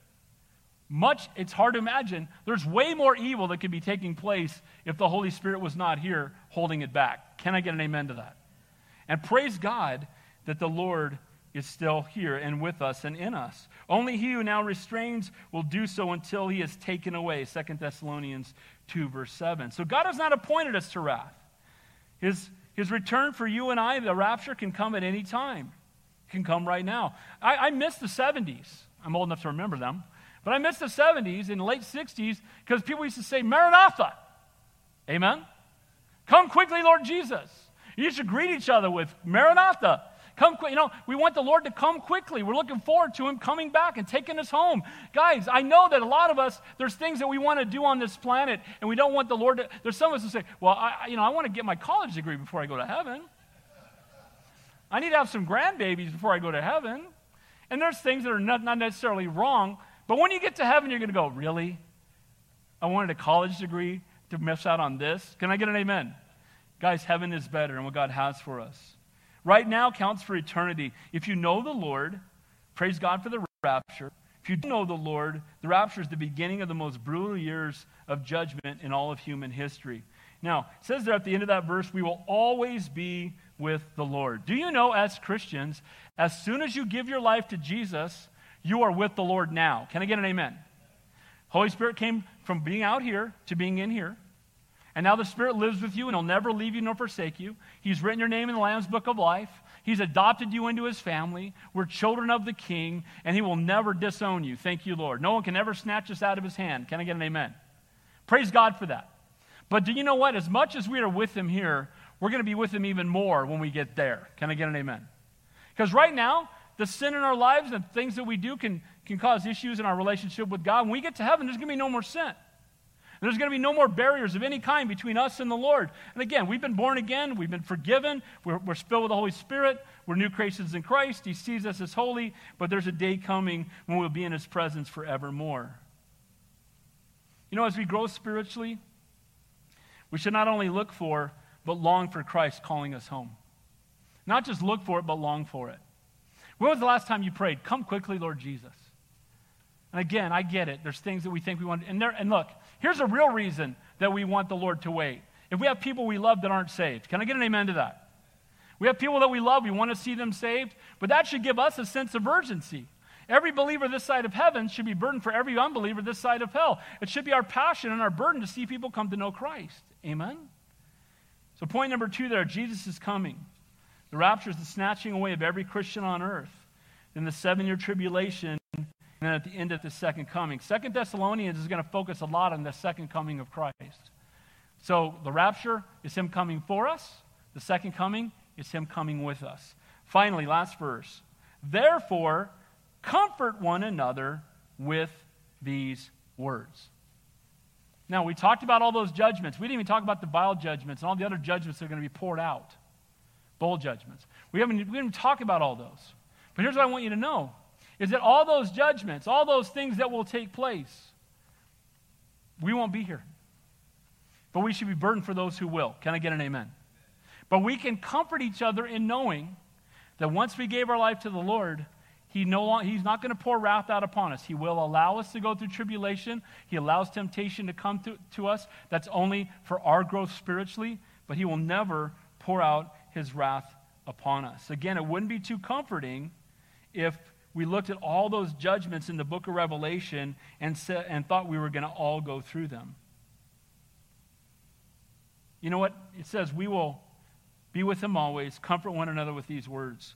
much, it's hard to imagine, there's way more evil that could be taking place if the Holy Spirit was not here holding it back. Can I get an amen to that? And praise God that the Lord is still here and with us and in us. Only he who now restrains will do so until he is taken away. 2 Thessalonians 2, verse 7. So God has not appointed us to wrath. His, his return for you and I, the rapture, can come at any time. It can come right now. I, I miss the 70s. I'm old enough to remember them. But I miss the 70s and late 60s because people used to say, Maranatha. Amen? Come quickly, Lord Jesus. You used to greet each other with Maranatha. Come quick. You know, we want the Lord to come quickly. We're looking forward to Him coming back and taking us home. Guys, I know that a lot of us, there's things that we want to do on this planet, and we don't want the Lord to. There's some of us who say, well, I, you know, I want to get my college degree before I go to heaven. I need to have some grandbabies before I go to heaven. And there's things that are not, not necessarily wrong, but when you get to heaven, you're going to go, really? I wanted a college degree to miss out on this? Can I get an amen? Guys, heaven is better and what God has for us. Right now counts for eternity. If you know the Lord, praise God for the rapture. If you don't know the Lord, the rapture is the beginning of the most brutal years of judgment in all of human history. Now, it says there at the end of that verse, we will always be with the Lord. Do you know, as Christians, as soon as you give your life to Jesus, you are with the Lord now? Can I get an amen? Holy Spirit came from being out here to being in here. And now the Spirit lives with you and He'll never leave you nor forsake you. He's written your name in the Lamb's Book of Life. He's adopted you into His family. We're children of the King, and He will never disown you. Thank you, Lord. No one can ever snatch us out of His hand. Can I get an amen? Praise God for that. But do you know what? As much as we are with Him here, we're going to be with Him even more when we get there. Can I get an amen? Because right now, the sin in our lives and things that we do can, can cause issues in our relationship with God. When we get to heaven, there's going to be no more sin. There's going to be no more barriers of any kind between us and the Lord. And again, we've been born again. We've been forgiven. We're, we're filled with the Holy Spirit. We're new creations in Christ. He sees us as holy. But there's a day coming when we'll be in His presence forevermore. You know, as we grow spiritually, we should not only look for, but long for Christ calling us home. Not just look for it, but long for it. When was the last time you prayed, Come quickly, Lord Jesus? And again, I get it. There's things that we think we want. And, there, and look, here's a real reason that we want the Lord to wait. If we have people we love that aren't saved, can I get an amen to that? We have people that we love, we want to see them saved, but that should give us a sense of urgency. Every believer this side of heaven should be burdened for every unbeliever this side of hell. It should be our passion and our burden to see people come to know Christ. Amen? So, point number two there Jesus is coming. The rapture is the snatching away of every Christian on earth. Then the seven year tribulation and then at the end of the second coming. Second Thessalonians is going to focus a lot on the second coming of Christ. So the rapture is him coming for us. The second coming is him coming with us. Finally, last verse. Therefore, comfort one another with these words. Now, we talked about all those judgments. We didn't even talk about the vial judgments and all the other judgments that are going to be poured out. Bowl judgments. We haven't, we didn't even talk about all those. But here's what I want you to know is that all those judgments, all those things that will take place, we won't be here. But we should be burdened for those who will. Can I get an amen? But we can comfort each other in knowing that once we gave our life to the Lord, he no long, He's not going to pour wrath out upon us. He will allow us to go through tribulation. He allows temptation to come to, to us. That's only for our growth spiritually, but He will never pour out His wrath upon us. Again, it wouldn't be too comforting if we looked at all those judgments in the book of Revelation and, sa- and thought we were going to all go through them. You know what? It says, We will be with him always, comfort one another with these words.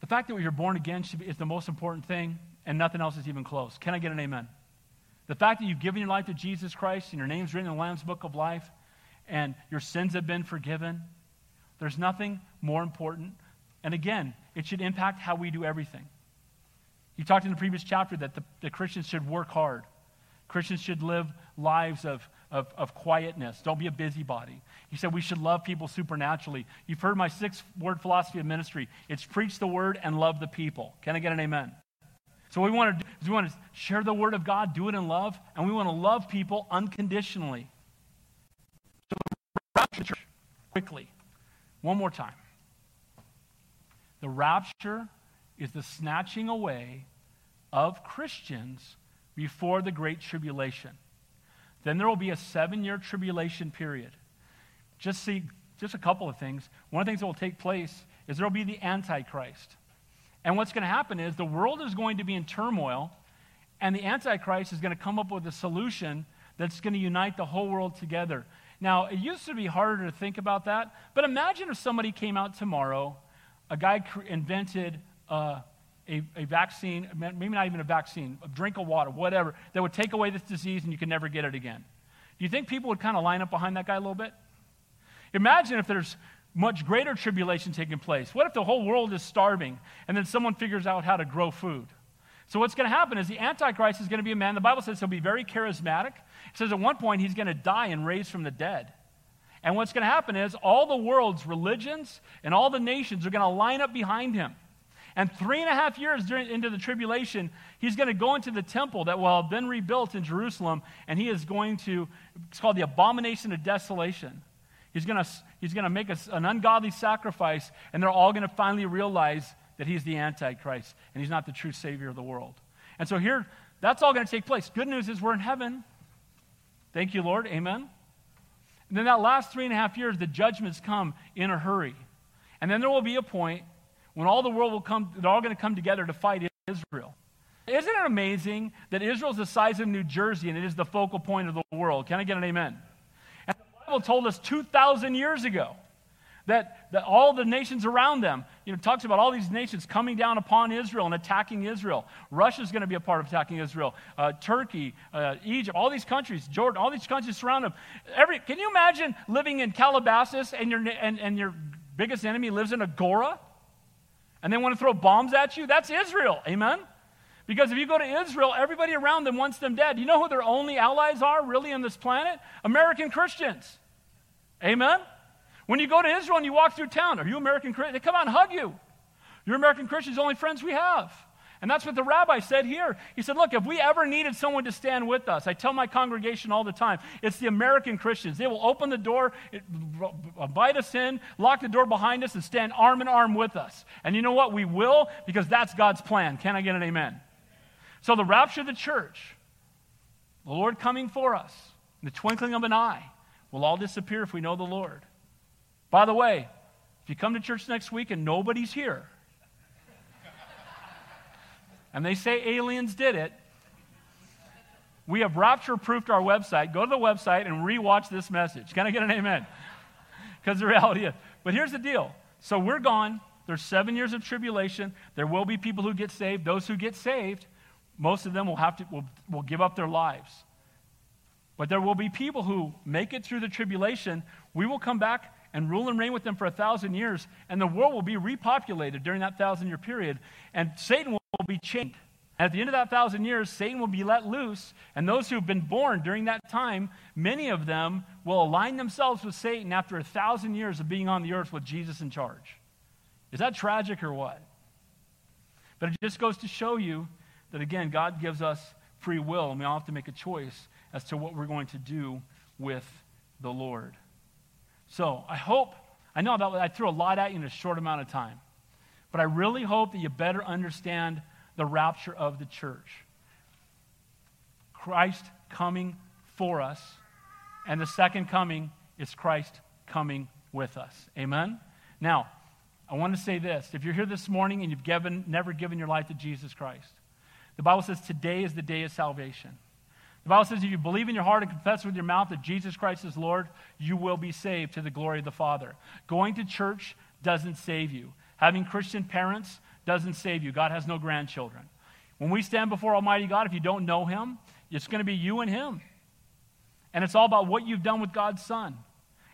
The fact that we are born again be, is the most important thing, and nothing else is even close. Can I get an amen? The fact that you've given your life to Jesus Christ and your name's written in the Lamb's book of life and your sins have been forgiven, there's nothing more important. And again, it should impact how we do everything. You talked in the previous chapter that the, the Christians should work hard. Christians should live lives of, of, of, quietness. Don't be a busybody. He said we should love people supernaturally. You've heard my six word philosophy of ministry it's preach the word and love the people. Can I get an amen? So, what we want to do is we want to share the word of God, do it in love, and we want to love people unconditionally. So, quickly, one more time. The rapture is the snatching away of Christians before the Great Tribulation. Then there will be a seven year tribulation period. Just see, just a couple of things. One of the things that will take place is there will be the Antichrist. And what's going to happen is the world is going to be in turmoil, and the Antichrist is going to come up with a solution that's going to unite the whole world together. Now, it used to be harder to think about that, but imagine if somebody came out tomorrow a guy invented uh, a, a vaccine, maybe not even a vaccine, a drink of water, whatever, that would take away this disease and you could never get it again. Do you think people would kind of line up behind that guy a little bit? Imagine if there's much greater tribulation taking place. What if the whole world is starving and then someone figures out how to grow food? So, what's going to happen is the Antichrist is going to be a man. The Bible says he'll be very charismatic. It says at one point he's going to die and raise from the dead. And what's going to happen is all the world's religions and all the nations are going to line up behind him. And three and a half years during, into the tribulation, he's going to go into the temple that will have been rebuilt in Jerusalem, and he is going to, it's called the abomination of desolation. He's going to, he's going to make a, an ungodly sacrifice, and they're all going to finally realize that he's the Antichrist, and he's not the true Savior of the world. And so here, that's all going to take place. Good news is we're in heaven. Thank you, Lord. Amen. And then that last three and a half years, the judgments come in a hurry. And then there will be a point when all the world will come, they're all going to come together to fight Israel. Isn't it amazing that Israel is the size of New Jersey and it is the focal point of the world? Can I get an amen? And the Bible told us 2,000 years ago that, that all the nations around them, you know, talks about all these nations coming down upon Israel and attacking Israel. Russia's going to be a part of attacking Israel. Uh, Turkey, uh, Egypt, all these countries, Jordan, all these countries surround them. Every, can you imagine living in Calabasas and your, and, and your biggest enemy lives in Agoura? And they want to throw bombs at you? That's Israel. Amen? Because if you go to Israel, everybody around them wants them dead. You know who their only allies are really on this planet? American Christians. Amen? When you go to Israel and you walk through town, are you American Christian? They come out and hug you. You're American Christians, the only friends we have. And that's what the rabbi said here. He said, Look, if we ever needed someone to stand with us, I tell my congregation all the time, it's the American Christians. They will open the door, invite us in, lock the door behind us, and stand arm in arm with us. And you know what? We will because that's God's plan. Can I get an amen? So the rapture of the church, the Lord coming for us, in the twinkling of an eye, will all disappear if we know the Lord. By the way, if you come to church next week and nobody's here, and they say aliens did it, we have rapture proofed our website. Go to the website and rewatch this message. Can I get an amen? Because the reality is. But here's the deal. So we're gone. There's seven years of tribulation. There will be people who get saved. Those who get saved, most of them will have to will, will give up their lives. But there will be people who make it through the tribulation. We will come back and rule and reign with them for a thousand years, and the world will be repopulated during that thousand year period, and Satan will be chained. At the end of that thousand years, Satan will be let loose, and those who've been born during that time, many of them will align themselves with Satan after a thousand years of being on the earth with Jesus in charge. Is that tragic or what? But it just goes to show you that, again, God gives us free will, and we all have to make a choice as to what we're going to do with the Lord. So I hope, I know that I threw a lot at you in a short amount of time, but I really hope that you better understand the rapture of the church. Christ coming for us, and the second coming is Christ coming with us. Amen? Now, I want to say this. If you're here this morning and you've given, never given your life to Jesus Christ, the Bible says today is the day of salvation. The Bible says if you believe in your heart and confess with your mouth that Jesus Christ is Lord, you will be saved to the glory of the Father. Going to church doesn't save you. Having Christian parents doesn't save you. God has no grandchildren. When we stand before Almighty God, if you don't know Him, it's going to be you and Him. And it's all about what you've done with God's Son.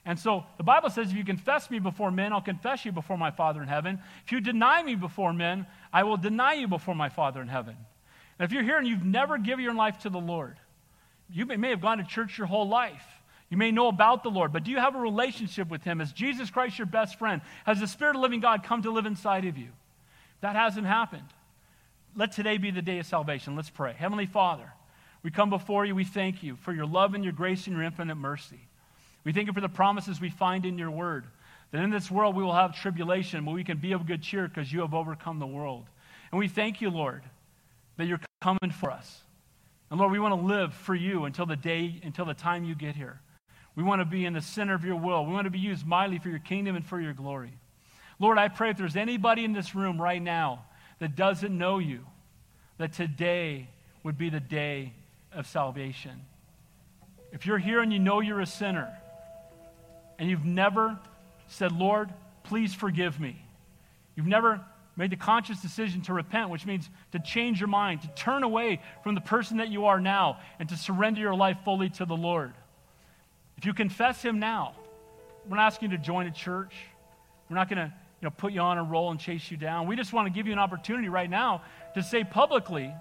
And so the Bible says, if you confess me before men, I'll confess you before my Father in heaven. If you deny me before men, I will deny you before my Father in heaven. And if you're here and you've never given your life to the Lord, you may have gone to church your whole life. You may know about the Lord, but do you have a relationship with Him? Is Jesus Christ your best friend? Has the Spirit of living God come to live inside of you? That hasn't happened. Let today be the day of salvation. Let's pray. Heavenly Father, we come before you. We thank you for your love and your grace and your infinite mercy. We thank you for the promises we find in your word. That in this world we will have tribulation, but we can be of good cheer because you have overcome the world. And we thank you, Lord, that you're coming for us. And Lord, we want to live for you until the day, until the time you get here. We want to be in the center of your will. We want to be used mightily for your kingdom and for your glory. Lord, I pray if there's anybody in this room right now that doesn't know you, that today would be the day of salvation. If you're here and you know you're a sinner, and you've never said, Lord, please forgive me. You've never made the conscious decision to repent, which means to change your mind, to turn away from the person that you are now, and to surrender your life fully to the Lord. If you confess Him now, we're not asking you to join a church. We're not going to you know, put you on a roll and chase you down. We just want to give you an opportunity right now to say publicly,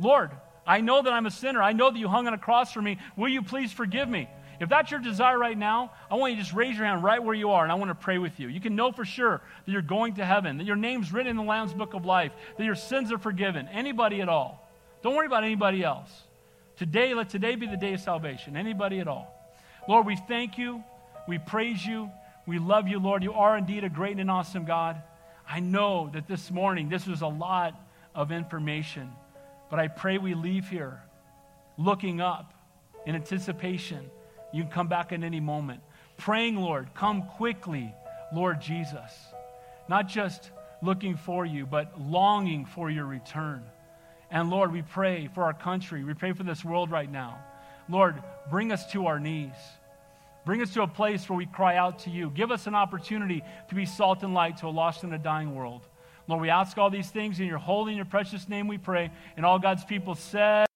Lord, I know that I'm a sinner. I know that you hung on a cross for me. Will you please forgive me? If that's your desire right now, I want you to just raise your hand right where you are, and I want to pray with you. You can know for sure that you're going to heaven, that your name's written in the Lamb's Book of Life, that your sins are forgiven. Anybody at all. Don't worry about anybody else. Today, let today be the day of salvation. Anybody at all. Lord, we thank you. We praise you. We love you, Lord. You are indeed a great and awesome God. I know that this morning this was a lot of information, but I pray we leave here looking up in anticipation you can come back at any moment. praying, Lord, come quickly, Lord Jesus. Not just looking for you, but longing for your return. And Lord, we pray for our country. We pray for this world right now. Lord, bring us to our knees. Bring us to a place where we cry out to you. Give us an opportunity to be salt and light to a lost and a dying world. Lord, we ask all these things in your holy and your precious name we pray. And all God's people said,